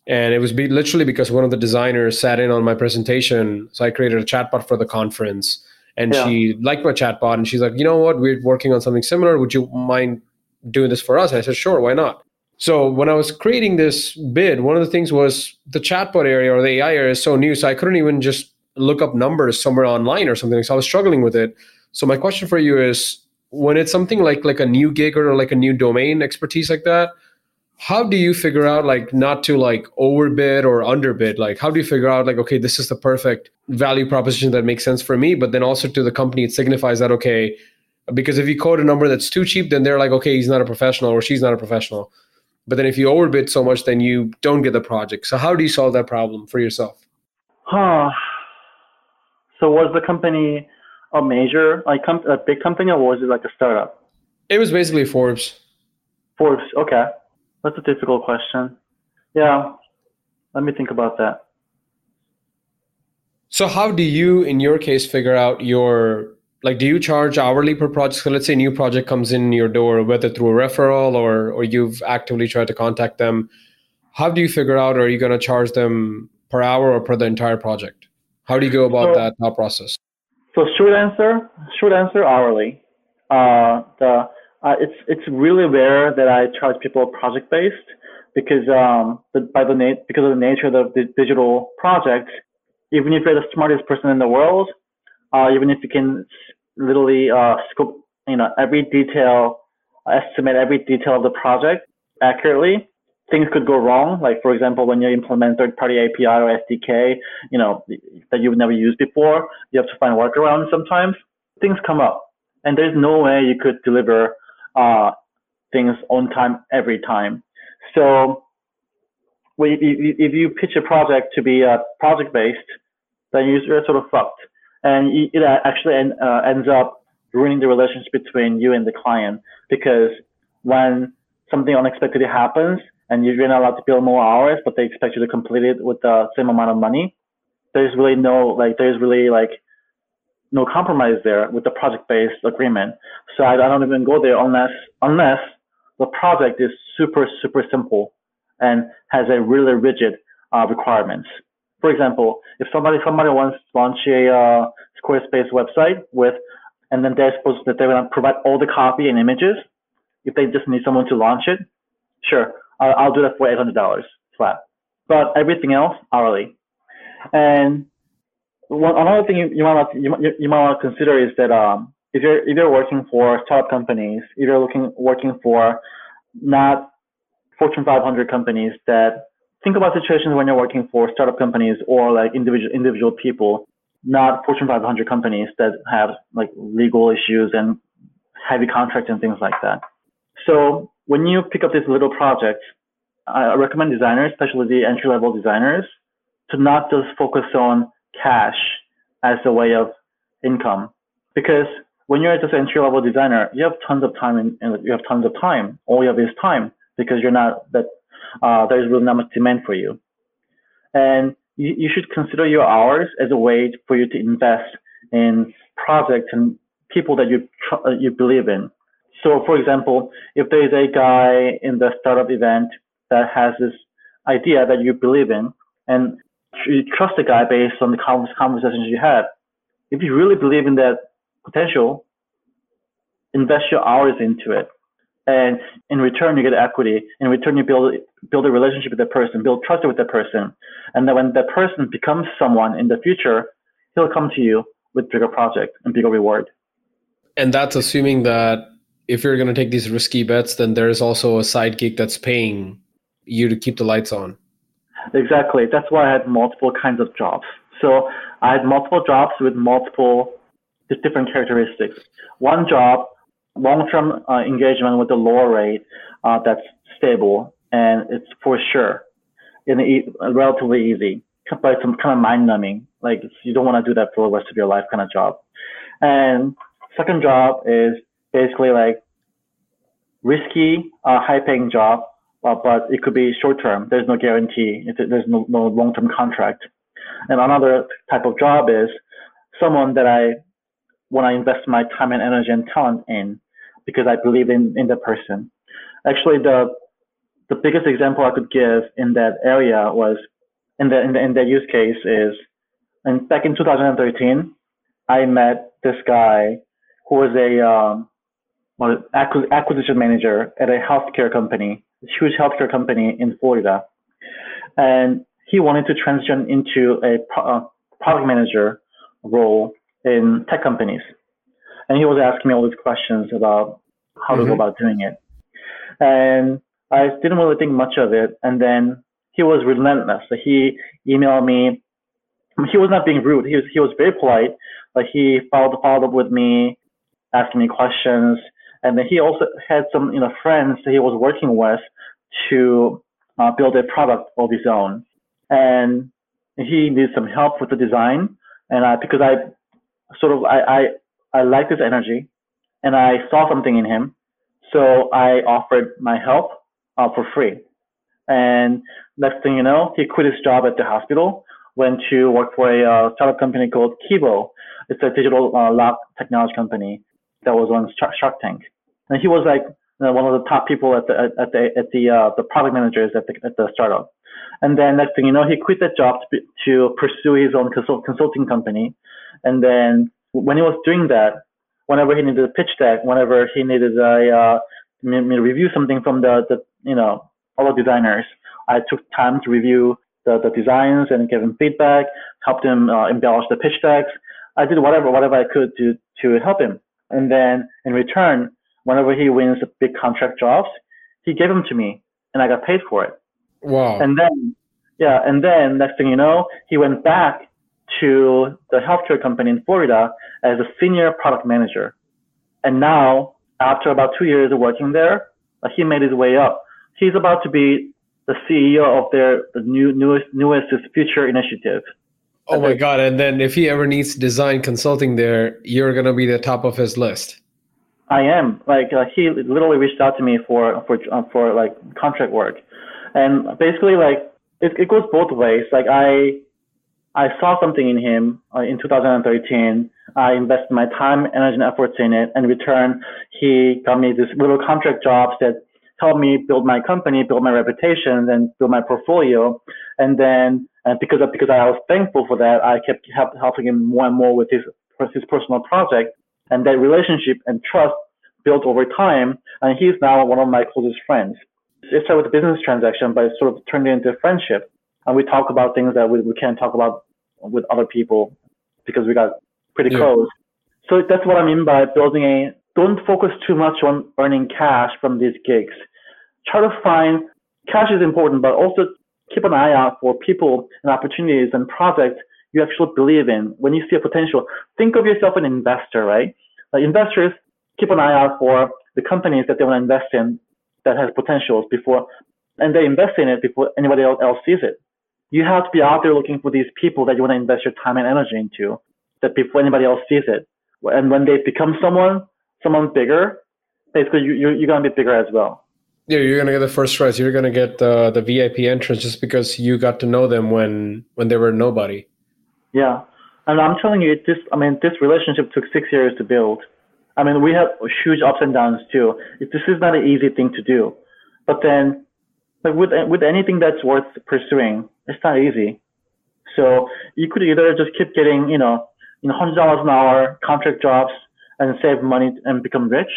and it was be, literally because one of the designers sat in on my presentation so i created a chatbot for the conference. And yeah. she liked my chatbot and she's like you know what? We're working on something similar. Would you mind doing this for us? And i said sure why not? So when i was creating this bid one of the things was the chatbot area or the ai area is so new so i couldn't even just look up numbers somewhere online or something. So i was struggling with it. So my question for you is when it's something like like a new gig or like a new domain expertise like that how do you figure out like not to like overbid or underbid? Like how do you figure out like okay this is the perfect value proposition that makes sense for me but then also to the company it signifies that okay because if you quote a number that's too cheap then they're like okay he's not a professional or she's not a professional. But then if you overbid so much then you don't get the project. So how do you solve that problem for yourself? Huh. So was the company a major like a big company or was it like a startup? It was basically forbes. Forbes okay that's a difficult question. Yeah, let me think about that. So, how do you, in your case, figure out your like? Do you charge hourly per project? So, let's say a new project comes in your door, whether through a referral or or you've actively tried to contact them. How do you figure out? Are you going to charge them per hour or per the entire project? How do you go about so, that process? So, short answer, short answer, hourly. Uh, the uh, it's it's really rare that I charge people project based because um, the, by the na- because of the nature of the digital project, even if you're the smartest person in the world, uh, even if you can literally uh, scope you know every detail, estimate every detail of the project accurately, things could go wrong. Like for example, when you implement third-party API or SDK, you know that you've never used before, you have to find workarounds. Sometimes things come up and there's no way you could deliver uh, things on time every time. So if you pitch a project to be uh, project based, then you're sort of fucked, and it actually uh, ends up ruining the relationship between you and the client because when something unexpected happens and you're not allowed to bill more hours, but they expect you to complete it with the same amount of money, there's really no like there's really like no compromise there with the project-based agreement. So I, I don't even go there unless unless the project is super super simple and has a really rigid uh, requirements. For example, if somebody somebody wants to launch a uh, Squarespace website with, and then they're supposed that they're gonna provide all the copy and images. If they just need someone to launch it, sure, I'll, I'll do that for eight hundred dollars flat. But everything else hourly. And one, another thing you, you might you, you might want to consider is that um, if you're if you're working for startup companies, if you're looking working for not Fortune 500 companies, that think about situations when you're working for startup companies or like individual individual people, not Fortune 500 companies that have like legal issues and heavy contracts and things like that. So when you pick up these little projects, I recommend designers, especially the entry level designers, to not just focus on cash as a way of income. Because when you're just an entry level designer, you have tons of time and, and you have tons of time. All you have is time because you're not that uh, there's really not much demand for you. And you, you should consider your hours as a way for you to invest in projects and people that you tr- uh, you believe in. So, for example, if there is a guy in the startup event that has this idea that you believe in, and you trust the guy based on the conversations you had. If you really believe in that potential, invest your hours into it. And in return, you get equity. In return, you build build a relationship with that person, build trust with that person. And then when that person becomes someone in the future, he'll come to you with bigger project and bigger reward. And that's assuming that if you're going to take these risky bets, then there's also a side gig that's paying you to keep the lights on. Exactly. That's why I had multiple kinds of jobs. So I had multiple jobs with multiple different characteristics. One job, long-term uh, engagement with a lower rate uh, that's stable and it's for sure and e- relatively easy, but some kind of mind-numbing. Like you don't want to do that for the rest of your life kind of job. And second job is basically like risky, uh, high-paying job uh, but it could be short term. There's no guarantee. There's no, no long term contract. And another type of job is someone that I want to invest my time and energy and talent in because I believe in, in the person. Actually, the the biggest example I could give in that area was in the in the in that use case is, and back in 2013, I met this guy who was a um, acquisition manager at a healthcare company huge healthcare company in Florida, and he wanted to transition into a pro- uh, product manager role in tech companies. And he was asking me all these questions about how mm-hmm. to go mm-hmm. about doing it. And I didn't really think much of it. And then he was relentless. So he emailed me. He was not being rude. He was he was very polite. But he followed followed up with me, asking me questions. And then he also had some, you know, friends that he was working with to uh, build a product of his own. And he needed some help with the design. And I, because I sort of, I, I, I liked his energy and I saw something in him. So I offered my help uh, for free. And next thing you know, he quit his job at the hospital, went to work for a uh, startup company called Kibo. It's a digital uh, lock technology company that was on Shark Tank. And he was like uh, one of the top people at the at the at the uh, the product managers at the at the startup. And then next thing you know, he quit that job to, to pursue his own consult, consulting company. And then when he was doing that, whenever he needed a pitch deck, whenever he needed a uh, me, review something from the, the you know all the designers, I took time to review the, the designs and give him feedback, helped him uh, embellish the pitch decks. I did whatever whatever I could to to help him. And then in return, whenever he wins a big contract jobs, he gave them to me and I got paid for it. Wow. And then, yeah, and then next thing you know, he went back to the healthcare company in Florida as a senior product manager. And now, after about two years of working there, uh, he made his way up. He's about to be the CEO of their the new newest newest future initiative. Oh my god! And then if he ever needs design consulting there, you're gonna be the top of his list. I am like uh, he literally reached out to me for for uh, for like contract work, and basically like it, it goes both ways. Like I I saw something in him uh, in 2013. I invested my time, energy, and efforts in it. And in return, he got me this little contract jobs that helped me build my company, build my reputation, and build my portfolio. And then, and because of, because I was thankful for that, I kept help, helping him more and more with his his personal project. And that relationship and trust built over time. And he's now one of my closest friends. It started with a business transaction, but it sort of turned into a friendship. And we talk about things that we, we can't talk about with other people because we got pretty yeah. close. So that's what I mean by building a, don't focus too much on earning cash from these gigs. Try to find, cash is important, but also keep an eye out for people and opportunities and projects you actually believe in. When you see a potential, think of yourself an investor, right? Like investors keep an eye out for the companies that they want to invest in that has potentials before, and they invest in it before anybody else sees it. You have to be out there looking for these people that you want to invest your time and energy into that before anybody else sees it. And when they become someone, someone bigger, basically you, you, you're going to be bigger as well. Yeah, you're gonna get the first prize. You're gonna get uh, the the VIP entrance just because you got to know them when when they were nobody. Yeah, and I'm telling you, this. I mean, this relationship took six years to build. I mean, we had huge ups and downs too. This is not an easy thing to do, but then, like with with anything that's worth pursuing, it's not easy. So you could either just keep getting, you know, you know, hundred dollars an hour contract jobs and save money and become rich,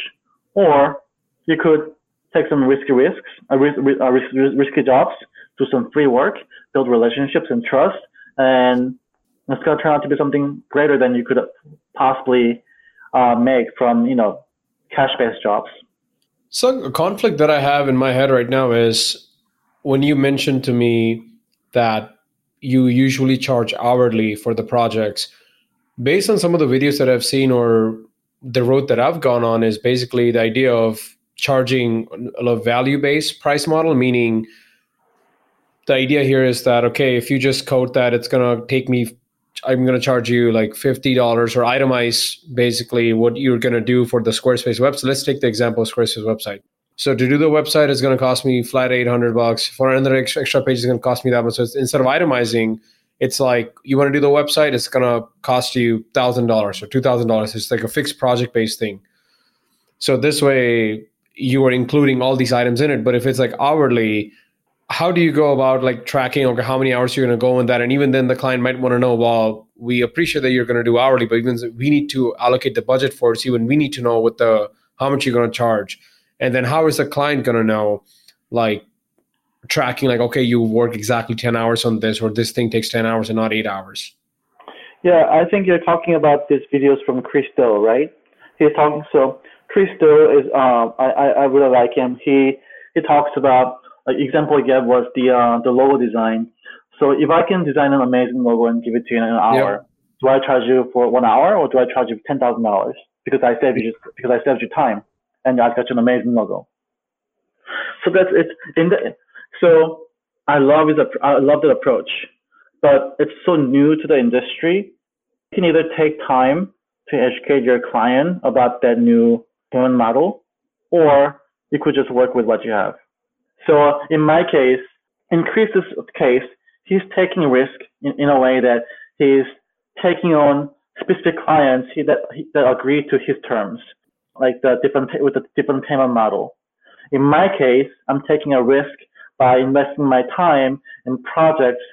or you could take some risky risks, uh, uh, risk, risky jobs, do some free work, build relationships and trust, and it's gonna turn out to be something greater than you could possibly uh, make from you know cash-based jobs. So a conflict that I have in my head right now is when you mentioned to me that you usually charge hourly for the projects based on some of the videos that i've seen or the road that i've gone on is basically the idea of charging a value based price model meaning the idea here is that okay if you just code that it's going to take me i'm going to charge you like $50 or itemize basically what you're going to do for the squarespace website let's take the example of squarespace website so to do the website is going to cost me flat 800 bucks. For another extra, page is going to cost me that much. So instead of itemizing, it's like you want to do the website, it's going to cost you thousand dollars or two thousand dollars. It's like a fixed project based thing. So this way you are including all these items in it. But if it's like hourly, how do you go about like tracking okay how many hours you're going to go in that? And even then the client might want to know well we appreciate that you're going to do hourly but even we need to allocate the budget for it so even we need to know what the how much you're going to charge. And then how is the client going to know like tracking like okay you work exactly 10 hours on this or this thing takes 10 hours and not 8 hours? Yeah i think you're talking about these videos from chris do right? He's talking so chris do is um i i really like him. He he talks about like example I gave was the uh the logo design so if i can design an amazing logo and give it to you in an hour do i charge you for one hour or do i charge you ten thousand dollars because i saved you just because i saved you time and I've got an amazing logo. So that's it. In the so I love his I love that approach, but it's so new to the industry. You can either take time to educate your client about that new payment model, or you could just work with what you have. So in my case, in Chris's case, he's taking risk in, in a way that he's taking on specific clients that that agree to his terms like the different with the different payment model. In my case, I'm taking a risk by investing my time in projects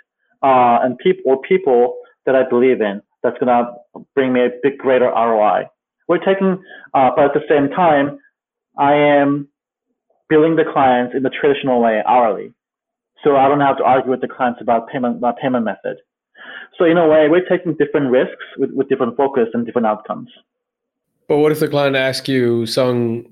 uh, and people or people that I believe in. That's gonna bring me a big greater ROI. We're taking, uh, but at the same time, I am billing the clients in the traditional way hourly. So I don't have to argue with the clients about payment about payment method. So in a way, we're taking different risks with, with different focus and different outcomes. But what if the client asks you, Sung,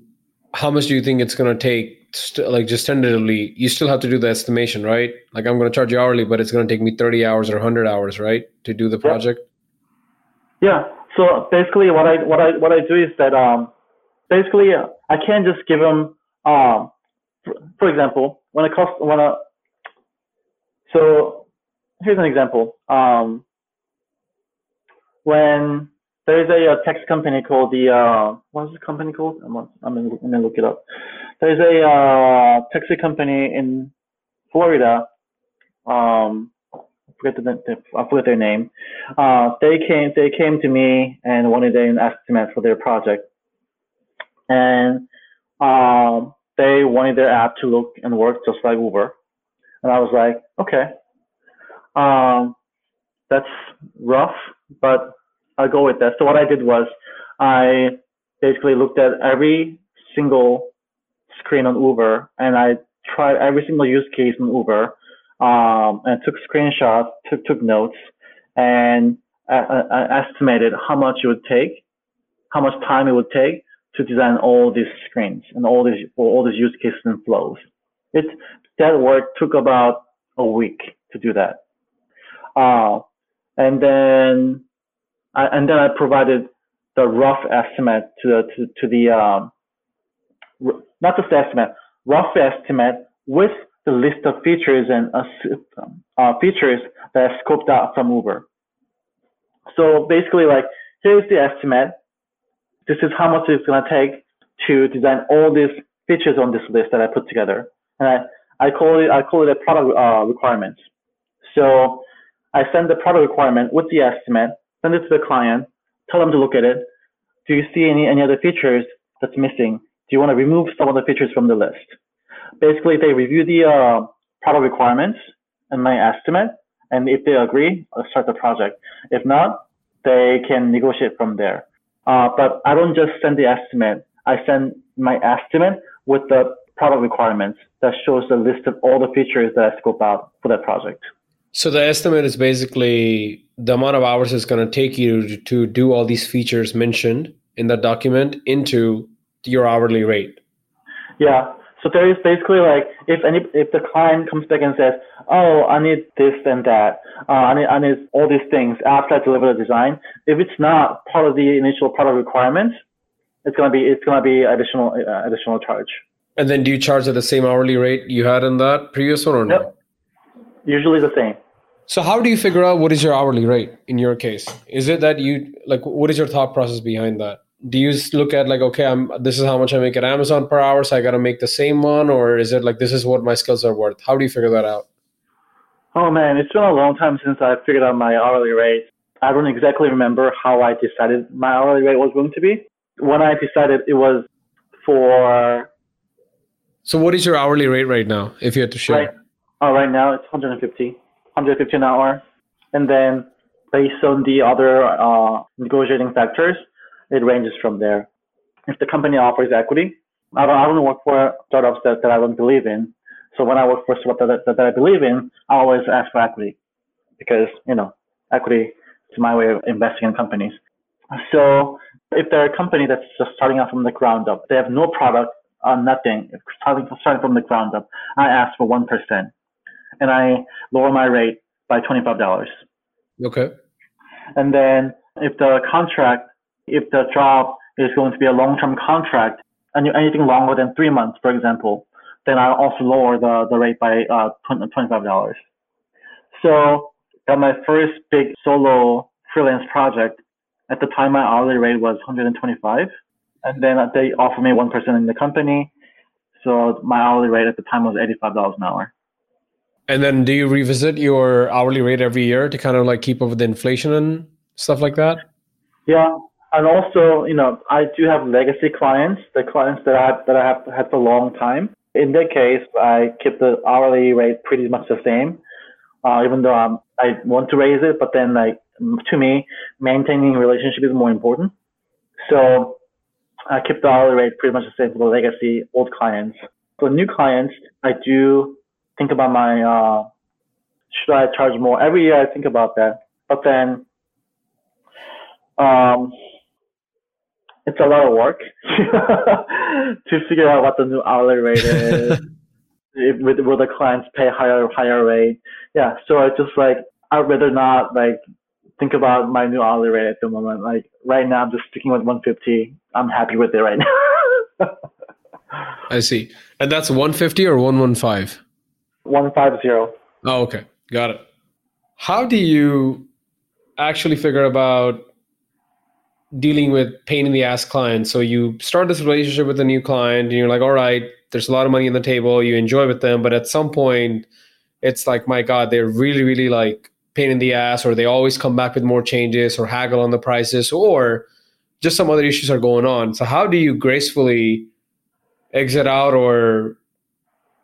how much do you think it's going to take? St- like just tentatively, you still have to do the estimation, right? Like I'm going to charge you hourly, but it's going to take me 30 hours or 100 hours, right, to do the project. Yeah. So basically, what I what I what I do is that um, basically, I can't just give them. Um, for, example, when it costs when a so here's an example. Um, when there's a, a company called the uh, what is the company called? I'm gonna, I'm gonna look it up. There's a uh, taxi company in Florida. Um, I forget the, I forget their name. Uh, they came they came to me and wanted an estimate for their project, and um, they wanted their app to look and work just like Uber, and I was like, okay, um, that's rough, but I'll go with that. So what I did was I basically looked at every single screen on Uber and I tried every single use case on Uber um, and took screenshots, took, took notes, and uh, uh, estimated how much it would take, how much time it would take to design all these screens and all these all these use cases and flows. It that work took about a week to do that. Uh, and then I, and then I provided the rough estimate to the to, to the um, not just estimate, rough estimate with the list of features and uh, uh, features that are scoped out from Uber. So basically, like here's the estimate. This is how much it's gonna take to design all these features on this list that I put together, and I, I call it I call it a product uh, requirements. So I send the product requirement with the estimate send it to the client, tell them to look at it. Do you see any, any other features that's missing? Do you want to remove some of the features from the list? Basically, they review the uh, product requirements and my estimate, and if they agree, I'll start the project. If not, they can negotiate from there. Uh, but I don't just send the estimate. I send my estimate with the product requirements that shows the list of all the features that I scope out for that project. So the estimate is basically the amount of hours it's going to take you to, to do all these features mentioned in that document into your hourly rate. Yeah. So there is basically like if any if the client comes back and says, "Oh, I need this and that, uh, I need I need all these things after I deliver the design," if it's not part of the initial product requirements, it's gonna be it's gonna be additional uh, additional charge. And then do you charge at the same hourly rate you had in that previous one or no? Yep. Usually the same. So how do you figure out what is your hourly rate in your case? Is it that you like what is your thought process behind that? Do you look at like okay, I'm this is how much I make at Amazon per hour, so I got to make the same one, or is it like this is what my skills are worth? How do you figure that out? Oh man, it's been a long time since I figured out my hourly rate. I don't exactly remember how I decided my hourly rate was going to be. When I decided it was for. So what is your hourly rate right now, if you had to share? Right, oh, right now it's 150. 150 an hour. And then based on the other uh, negotiating factors, it ranges from there. If the company offers equity, I don't, I don't work for startups that, that I don't believe in. So when I work for startups that, that, that I believe in, I always ask for equity because, you know, equity is my way of investing in companies. So if they're a company that's just starting out from the ground up, they have no product, uh, nothing, starting, starting from the ground up, I ask for 1% and I lower my rate by $25. Okay. And then if the contract, if the job is going to be a long-term contract, and anything longer than three months, for example, then I'll also lower the, the rate by uh, $25. So at my first big solo freelance project, at the time my hourly rate was 125 and then they offered me 1% in the company. So my hourly rate at the time was $85 an hour. And then do you revisit your hourly rate every year to kind of like keep up with the inflation and stuff like that? Yeah. And also, you know, I do have legacy clients, the clients that I that I have had for a long time. In that case, I keep the hourly rate pretty much the same, uh, even though I'm, I want to raise it. But then, like to me, maintaining relationship is more important. So I keep the hourly rate pretty much the same for the legacy old clients. For new clients, I do think about my uh, should I charge more every year? I think about that, but then um, it's a lot of work to figure out what the new hourly rate is. will, will the clients pay higher higher rate? Yeah, so I just like I'd rather not like think about my new hourly rate at the moment. Like right now, I'm just sticking with 150. I'm happy with it right now. I see. And that's 150 or 115? 150. Oh, okay. Got it. How do you actually figure about dealing with pain in the ass clients? So you start this relationship with a new client and you're like, all right, there's a lot of money on the table, you enjoy with them, but at some point it's like, my God, they're really, really like pain in the ass, or they always come back with more changes or haggle on the prices, or just some other issues are going on. So how do you gracefully exit out or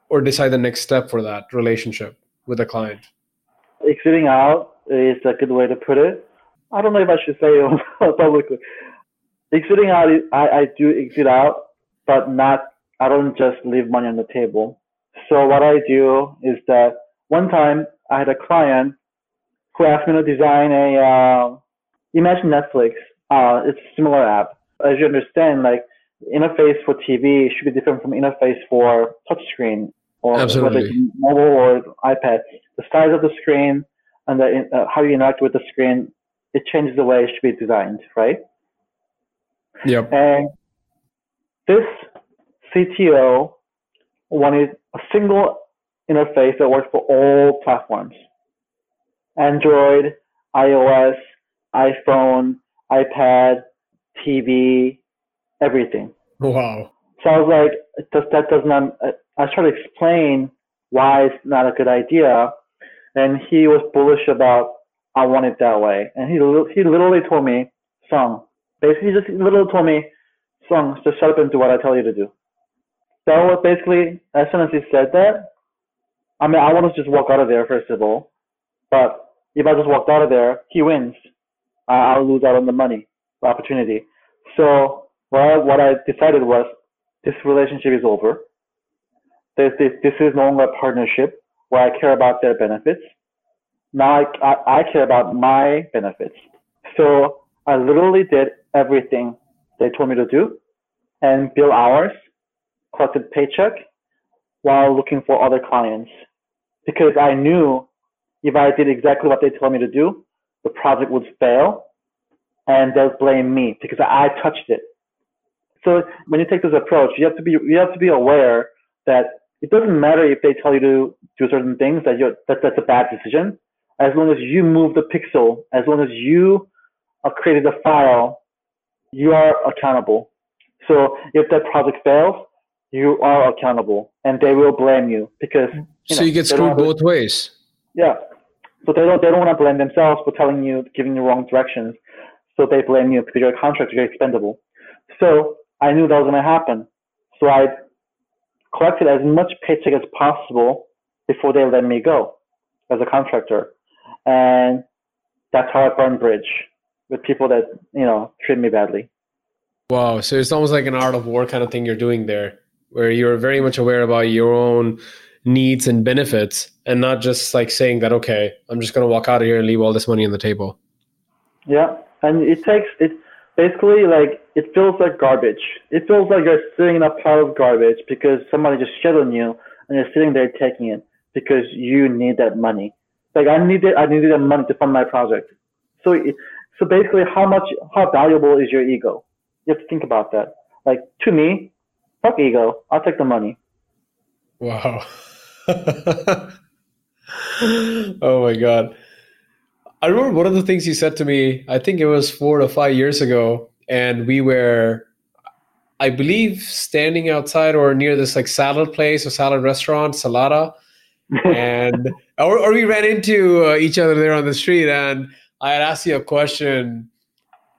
or decide the next step for that relationship with a client? Exiting out is a good way to put it. I don't know if I should say it publicly. Exiting out, I, I do exit out, but not. I don't just leave money on the table. So what I do is that one time I had a client who asked me to design a. Uh, imagine Netflix. Uh, it's a similar app. As you understand, like interface for TV should be different from interface for touchscreen or Absolutely. whether it's mobile or iPad. The size of the screen and the, uh, how you interact with the screen, it changes the way it should be designed, right? Yep. And this CTO wanted a single interface that works for all platforms. Android, iOS, iPhone, iPad, TV, everything. Wow. So I was like, does, that does not, I tried to explain why it's not a good idea. And he was bullish about, I want it that way. And he, he literally told me, Sung, basically just literally told me, Sung, just shut up and do what I tell you to do. That was basically, as soon as he said that, I mean, I want to just walk out of there, first of all. But if I just walked out of there, he wins. I, I'll lose out on the money, the opportunity. So what I, what I decided was this relationship is over. This, this, this is no longer a partnership where I care about their benefits. Now I, I, I care about my benefits. So I literally did everything they told me to do and bill hours, collected paycheck while looking for other clients because I knew if I did exactly what they told me to do, the project would fail and they'll blame me because I touched it. So when you take this approach, you have to be you have to be aware that it doesn't matter if they tell you to do certain things that you that that's a bad decision. As long as you move the pixel, as long as you uh, created the file, you are accountable. So if that project fails, you are accountable, and they will blame you because. You so know, you get screwed both ways. Yeah. So they don't they don't want to blame themselves for telling you giving you wrong directions. So they blame you because you're a contractor, you're expendable. So I knew that was going to happen. So I collected as much paycheck as possible before they let me go as a contractor. And that's how I burned bridge with people that, you know, treat me badly. Wow. So it's almost like an art of war kind of thing you're doing there, where you're very much aware about your own needs and benefits and not just like saying that, okay, I'm just going to walk out of here and leave all this money on the table. Yeah. And it takes, it, basically like it feels like garbage. It feels like you're sitting in a pile of garbage because somebody just shit on you and you're sitting there taking it because you need that money. Like I needed, I needed money to fund my project. So, so basically, how much, how valuable is your ego? You have to think about that. Like to me, fuck ego. I'll take the money. Wow. oh my god. I remember one of the things you said to me, I think it was four to five years ago, and we were, I believe, standing outside or near this like salad place or salad restaurant, Salata. And or, or we ran into uh, each other there on the street, and I had asked you a question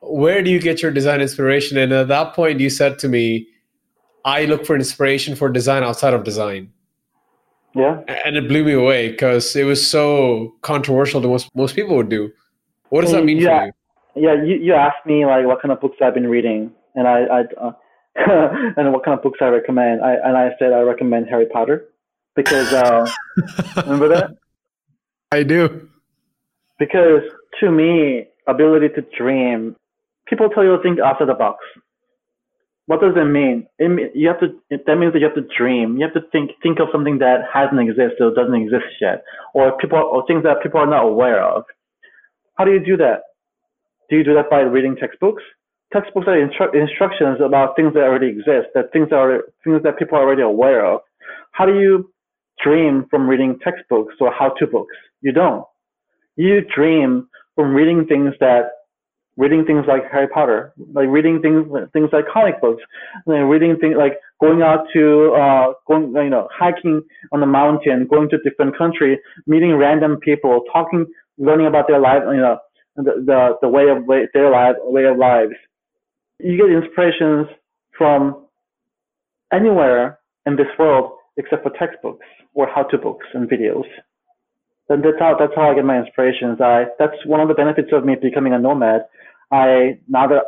Where do you get your design inspiration? And at that point, you said to me, I look for inspiration for design outside of design. Yeah. And it blew me away because it was so controversial to most most people would do. What does that mean yeah, for you? Yeah, you, you asked me like what kind of books I've been reading, and I, I uh, and what kind of books I recommend. I and I said I recommend Harry Potter because uh, remember that? I do. Because to me, ability to dream, people tell you to think outside the box what does it mean? It you have to. That means that you have to dream. You have to think think of something that hasn't existed or doesn't exist yet, or people or things that people are not aware of. How do you do that? Do you do that by reading textbooks? textbooks are instru- instructions about things that already exist, that things are things that people are already aware of. How do you dream from reading textbooks or how-to books? You don't. You dream from reading things that reading things like Harry Potter, like reading things things like comic books, like reading things like going out to uh, going you know hiking on the mountain, going to different country, meeting random people, talking, learning about their life, you know, the the, the way of way, their life way of lives. You get inspirations from anywhere in this world except for textbooks or how-to books and videos. And that's how that's how I get my inspirations. I that's one of the benefits of me becoming a nomad. I now that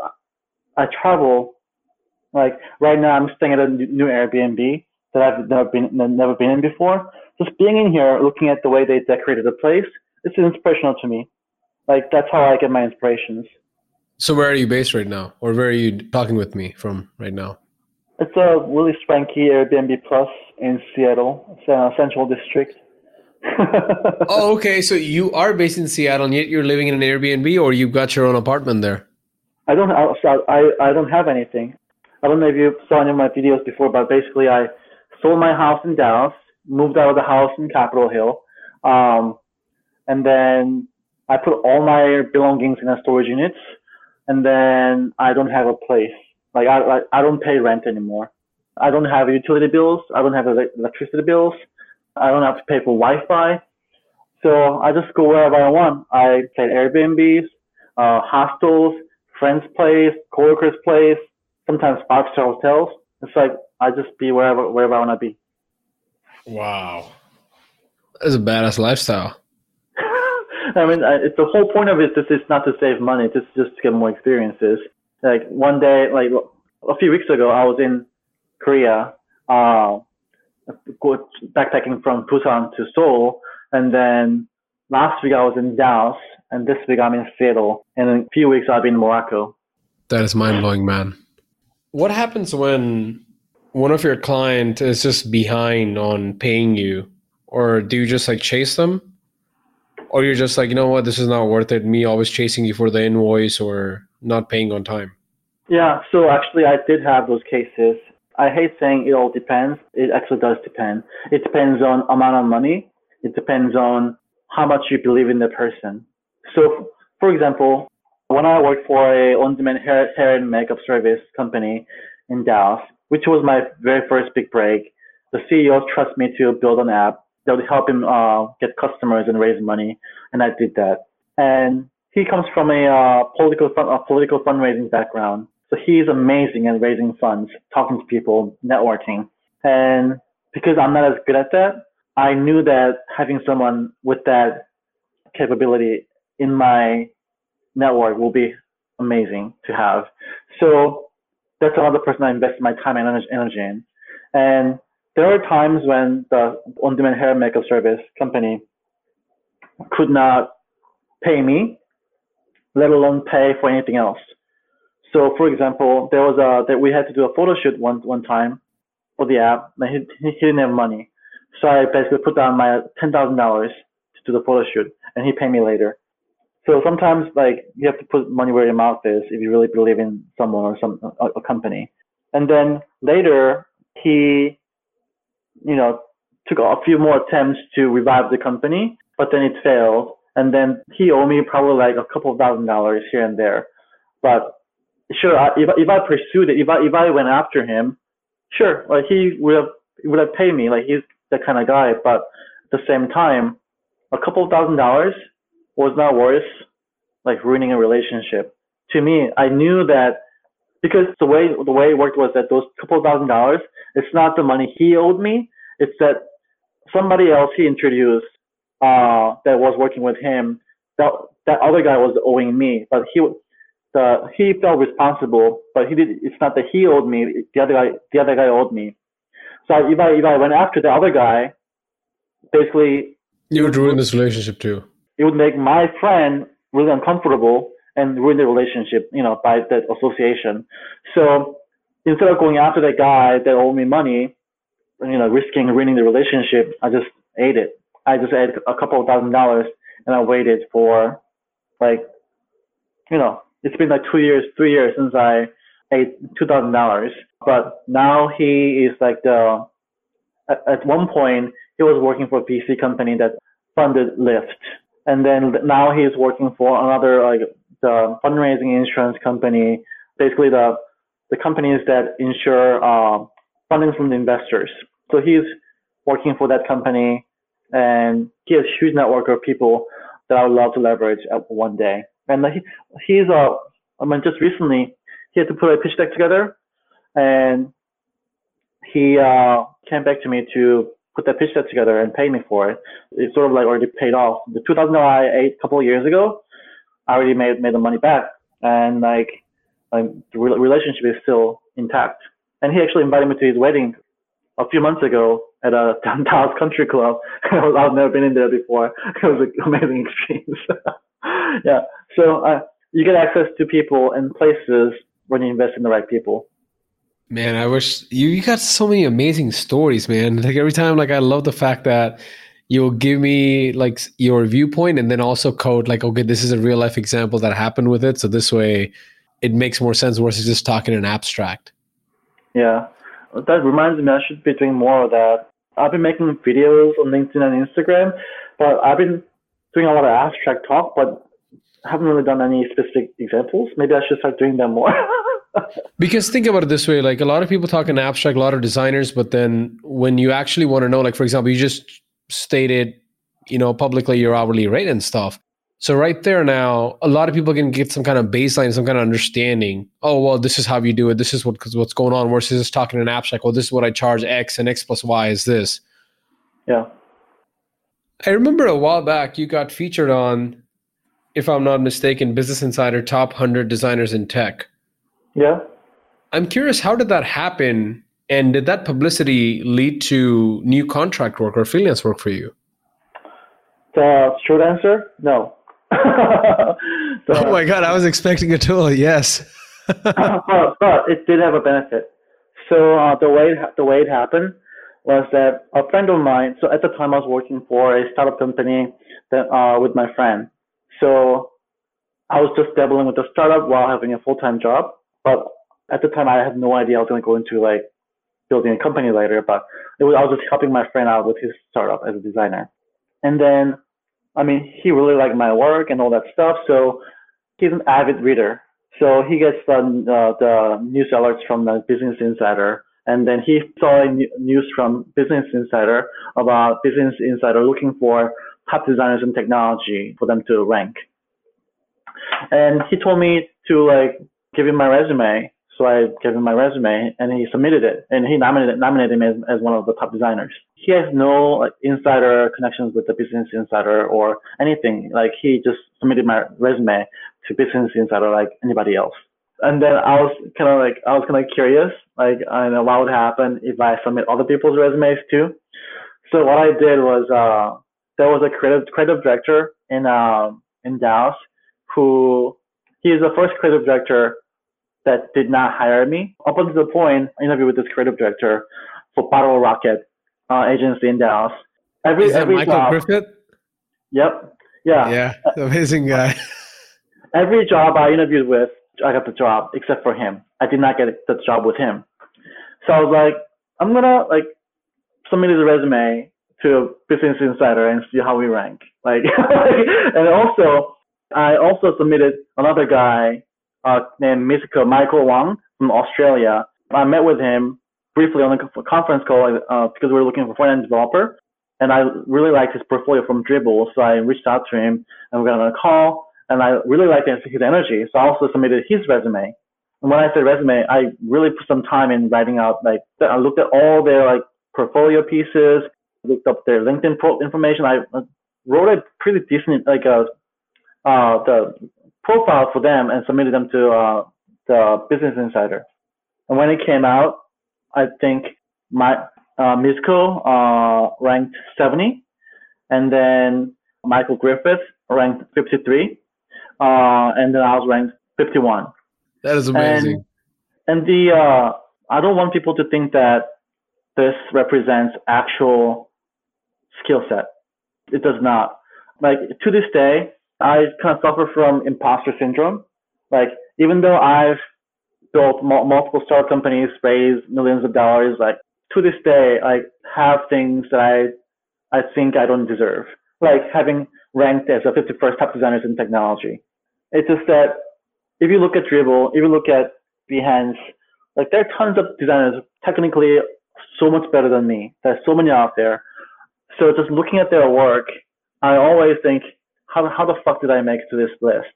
I travel, like right now I'm staying at a new Airbnb that I've never been never been in before. Just being in here, looking at the way they decorated the place, it's inspirational to me. Like that's how I get my inspirations. So where are you based right now, or where are you talking with me from right now? It's a really swanky Airbnb Plus in Seattle, Central District. oh, okay. So you are based in Seattle, and yet you're living in an Airbnb, or you've got your own apartment there. I don't. I I don't have anything. I don't know if you saw any of my videos before, but basically, I sold my house in Dallas, moved out of the house in Capitol Hill, um, and then I put all my belongings in a storage unit, and then I don't have a place. Like I, like, I don't pay rent anymore. I don't have utility bills. I don't have electricity bills. I don't have to pay for Wi-Fi. So I just go wherever I want. I play Airbnbs, uh, hostels, friends' place, coworkers' place, sometimes five-star hotels. It's like I just be wherever wherever I want to be. Wow, that's a badass lifestyle. I mean, it's the whole point of it. This is not to save money. It's just to get more experiences. Like one day, like a few weeks ago, I was in Korea. Uh, go backpacking from Busan to Seoul, and then last week I was in Dallas, and this week I'm in Seattle, and in a few weeks I'll be in Morocco. That is mind blowing, man. What happens when one of your client is just behind on paying you, or do you just like chase them, or you're just like, you know what, this is not worth it. Me always chasing you for the invoice or not paying on time. Yeah, so actually I did have those cases. I hate saying it all depends. It actually does depend. It depends on amount of money. It depends on how much you believe in the person. So, for example, when I worked for a on-demand hair, hair and makeup service company in Dallas, which was my very first big break, the CEO trusted me to build an app that would help him uh, get customers and raise money, and I did that. And he comes from a uh, political a political fundraising background. So he's amazing at raising funds, talking to people, networking. And because I'm not as good at that, I knew that having someone with that capability in my network will be amazing to have. So that's another person I invest my time and energy in. And there are times when the on-demand hair makeup service company could not pay me, let alone pay for anything else. So for example, there was a that we had to do a photo shoot one one time for the app. And he, he didn't have money, so I basically put down my ten thousand dollars to do the photo shoot, and he paid me later. So sometimes like you have to put money where your mouth is if you really believe in someone or some a, a company. And then later he, you know, took a few more attempts to revive the company, but then it failed. And then he owed me probably like a couple of thousand dollars here and there. But sure, if if I pursued it, if I if I went after him, sure, like he would have would have paid me. Like he's that kind of guy. But at the same time, a couple of thousand dollars was not worth like ruining a relationship. To me, I knew that because the way the way it worked was that those couple of thousand dollars, it's not the money he owed me. It's that somebody else he introduced uh, that was working with him. That that other guy was owing me, but he the he felt responsible, but he did. It's not that he owed me. The other guy, the other guy owed me. So if I if I went after the other guy, basically you would ruin this relationship too. It would make my friend really uncomfortable and ruin the relationship, you know, by that association. So instead of going after that guy that owed me money, you know, risking ruining the relationship, I just ate it. I just ate a couple of thousand dollars and I waited for like, you know, it's been like two years, three years since I ate two thousand dollars. But now he is like the at, at one point he was working for a VC company that funded Lyft, and then now he's working for another like the fundraising insurance company, basically the the companies that insure uh, funding from the investors. So he's working for that company, and he has a huge network of people that I would love to leverage at one day. And he, he's uh, I mean, just recently he had to put a pitch deck together, and he uh, came back to me to put that pitch deck together and pay me for it. It's sort of like already paid off. The 2000 I ate a couple of years ago, I already made made the money back, and like, like the relationship is still intact. And he actually invited me to his wedding a few months ago at a Dallas Country Club. I've never been in there before. It was an amazing experience. yeah. So uh, you get access to people and places when you invest in the right people. Man, I wish you, you got so many amazing stories, man. Like every time, like I love the fact that you'll give me like your viewpoint and then also code like, okay, this is a real life example that happened with it. So this way it makes more sense versus just talking in abstract. Yeah. That reminds me I should be doing more of that. I've been making videos on LinkedIn and Instagram, but I've been doing a lot of abstract talk, but haven't really done any specific examples. Maybe I should start doing them more. because think about it this way like a lot of people talk in abstract a lot of designers but then when you actually want to know like for example you just stated you know publicly your hourly rate and stuff so right there now a lot of people can get some kind of baseline some kind of understanding oh well this is how you do it this is what what's going on versus just talking in an abstract well this is what i charge x and x plus y is this yeah i remember a while back you got featured on if i'm not mistaken business insider top 100 designers in tech yeah. I'm curious, how did that happen? And did that publicity lead to new contract work or freelance work for you? The short answer, no. the, oh my God, I was expecting a tool, yes. but, but, it did have a benefit. So uh, the way it, the way it happened was that a friend of mine. So at the time, I was working for a startup company that uh, with my friend. So I was just dabbling with the startup while having a full time job. But at the time, I had no idea I was going to go into like building a company later. But it was I was just helping my friend out with his startup as a designer. And then, I mean, he really liked my work and all that stuff. So he's an avid reader. So he gets the uh, the news alerts from the Business Insider. And then he saw news from Business Insider about Business Insider looking for top designers in technology for them to rank. And he told me to like give him my resume. So I gave him my resume and he submitted it and he nominated, nominated me as, as one of the top designers. He has no like, insider connections with the Business Insider or anything. Like he just submitted my resume to Business Insider like anybody else. And then I was kind of like, I was kind of curious, like, I know what would happen if I submit other people's resumes too. So what I did was, uh, there was a creative, creative director in, uh, in Dallas who, he is the first creative director that did not hire me. Up until the point, I interviewed with this creative director for Bottle Rocket uh, agency in Dallas. Every, Is that every Michael job, Griffith? Yep. Yeah. Yeah. Amazing guy. every job I interviewed with, I got the job except for him. I did not get the job with him. So I was like, I'm gonna like submit his resume to Business Insider and see how we rank. Like, and also I also submitted another guy uh, named. Michael Wang from Australia. I met with him briefly on a conference call uh, because we were looking for a front-end developer. And I really liked his portfolio from Dribbble, so I reached out to him and we got on a call. And I really liked his, his energy, so I also submitted his resume. And when I said resume, I really put some time in writing out like I looked at all their like portfolio pieces, looked up their LinkedIn pro information. I wrote a pretty decent like a uh, uh, the profile for them and submitted them to uh, the Business Insider. And when it came out, I think my uh, uh, ranked 70, and then Michael Griffith ranked 53, uh, and then I was ranked 51. That is amazing. And, and the uh, I don't want people to think that this represents actual skill set. It does not. Like to this day, I kind of suffer from imposter syndrome. Like even though I've built multiple startup companies, raised millions of dollars, like to this day, I have things that I I think I don't deserve, like having ranked as a 51st top designers in technology. It's just that if you look at Dribbble, if you look at Behance, like there are tons of designers technically so much better than me. There's so many out there. So just looking at their work, I always think, how how the fuck did I make to this list?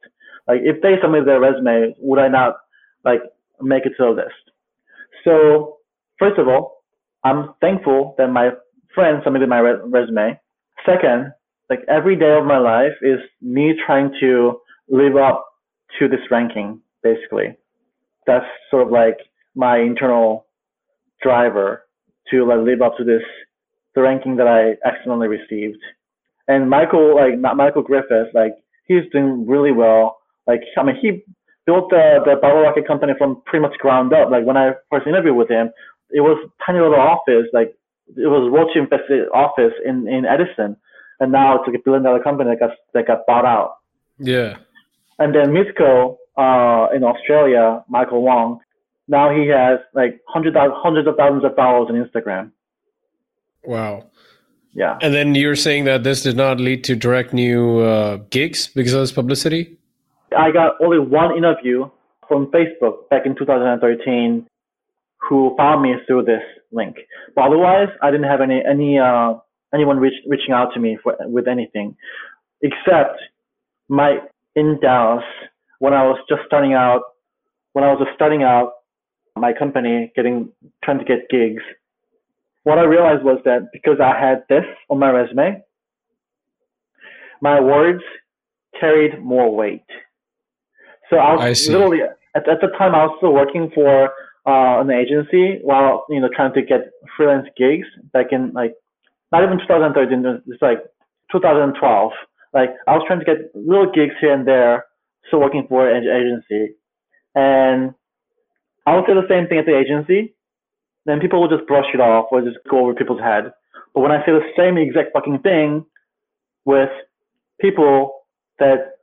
Like if they submit their resume, would I not like make it to the list? So first of all, I'm thankful that my friend submitted my re- resume. Second, like every day of my life is me trying to live up to this ranking, basically. That's sort of like my internal driver to like live up to this the ranking that I accidentally received. And Michael, like Michael Griffiths, like he's doing really well. Like I mean, he built the the Bottle Rocket company from pretty much ground up. Like when I first interviewed with him, it was tiny little office, like it was roach infested office in in Addison, and now it's like a billion dollar company that got that got bought out. Yeah. And then Mitsuko uh, in Australia, Michael Wong, now he has like hundreds hundreds of thousands of followers on Instagram. Wow. Yeah. And then you're saying that this did not lead to direct new uh, gigs because of this publicity? I got only one interview from Facebook back in 2013 who found me through this link. But otherwise, I didn't have any any uh, anyone reach, reaching out to me for, with anything, except my in Dallas when I was just starting out. When I was just starting out my company, getting trying to get gigs, what I realized was that because I had this on my resume, my words carried more weight. So I was I literally at, at the time I was still working for uh, an agency while you know trying to get freelance gigs back in like not even 2013, it's like 2012. Like I was trying to get little gigs here and there, still working for an agency, and I would say the same thing at the agency. Then people will just brush it off or just go over people's head. But when I say the same exact fucking thing with people that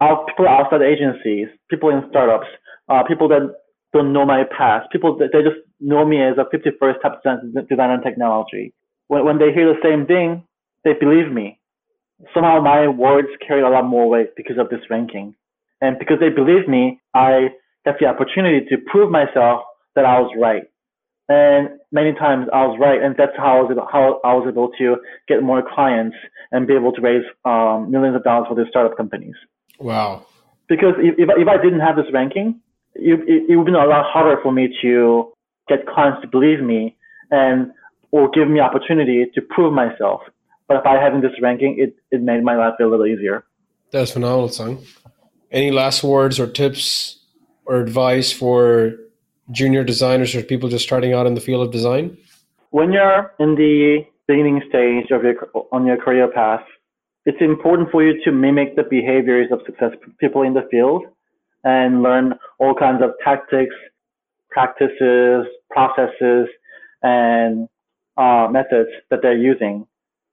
are people outside agencies, people in startups, uh, people that don't know my past, people that they just know me as a 51st top designer in technology. When, when they hear the same thing, they believe me. Somehow my words carry a lot more weight because of this ranking. And because they believe me, I get the opportunity to prove myself that I was right. And many times I was right, and that's how I was able, how I was able to get more clients and be able to raise um, millions of dollars for these startup companies. Wow! Because if if, if I didn't have this ranking, it, it, it would be a lot harder for me to get clients to believe me and or give me opportunity to prove myself. But by having this ranking, it, it made my life a little easier. That's phenomenal, Sung. Any last words or tips or advice for junior designers or people just starting out in the field of design? When you're in the beginning stage of your on your career path, it's important for you to mimic the behaviors of successful people in the field and learn all kinds of tactics, practices, processes, and uh, methods that they're using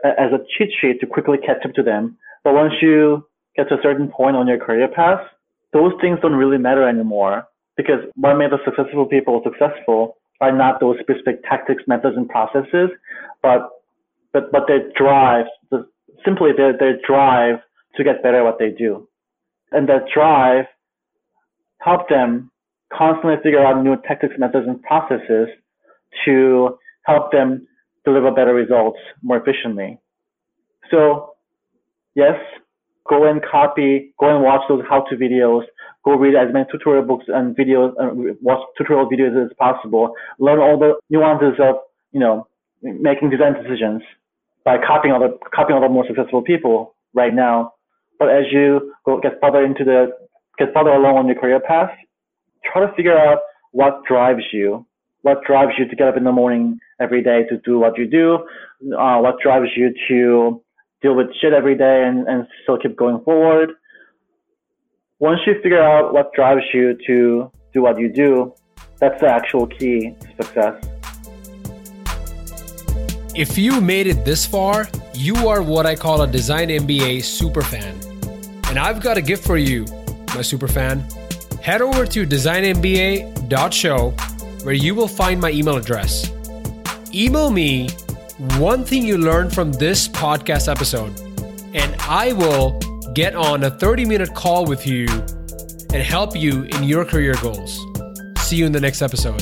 as a cheat sheet to quickly catch up to them. But once you get to a certain point on your career path, those things don't really matter anymore because what made the successful people successful are not those specific tactics, methods, and processes, but but but their drive, the, simply their their drive to get better at what they do, and that drive help them constantly figure out new tactics, methods, and processes to help them deliver better results more efficiently. So, yes, go and copy, go and watch those how-to videos, go read as many tutorial books and videos, and watch tutorial videos as possible, learn all the nuances of, you know, making design decisions by copying other, copying other more successful people right now. But as you go get further into the, get further along on your career path, try to figure out what drives you, what drives you to get up in the morning every day to do what you do, uh, what drives you to deal with shit every day and, and still keep going forward. Once you figure out what drives you to do what you do, that's the actual key to success. If you made it this far, you are what I call a Design MBA super fan. And I've got a gift for you, my super fan. head over to designmba.show where you will find my email address. Email me one thing you learned from this podcast episode, and I will get on a 30 minute call with you and help you in your career goals. See you in the next episode.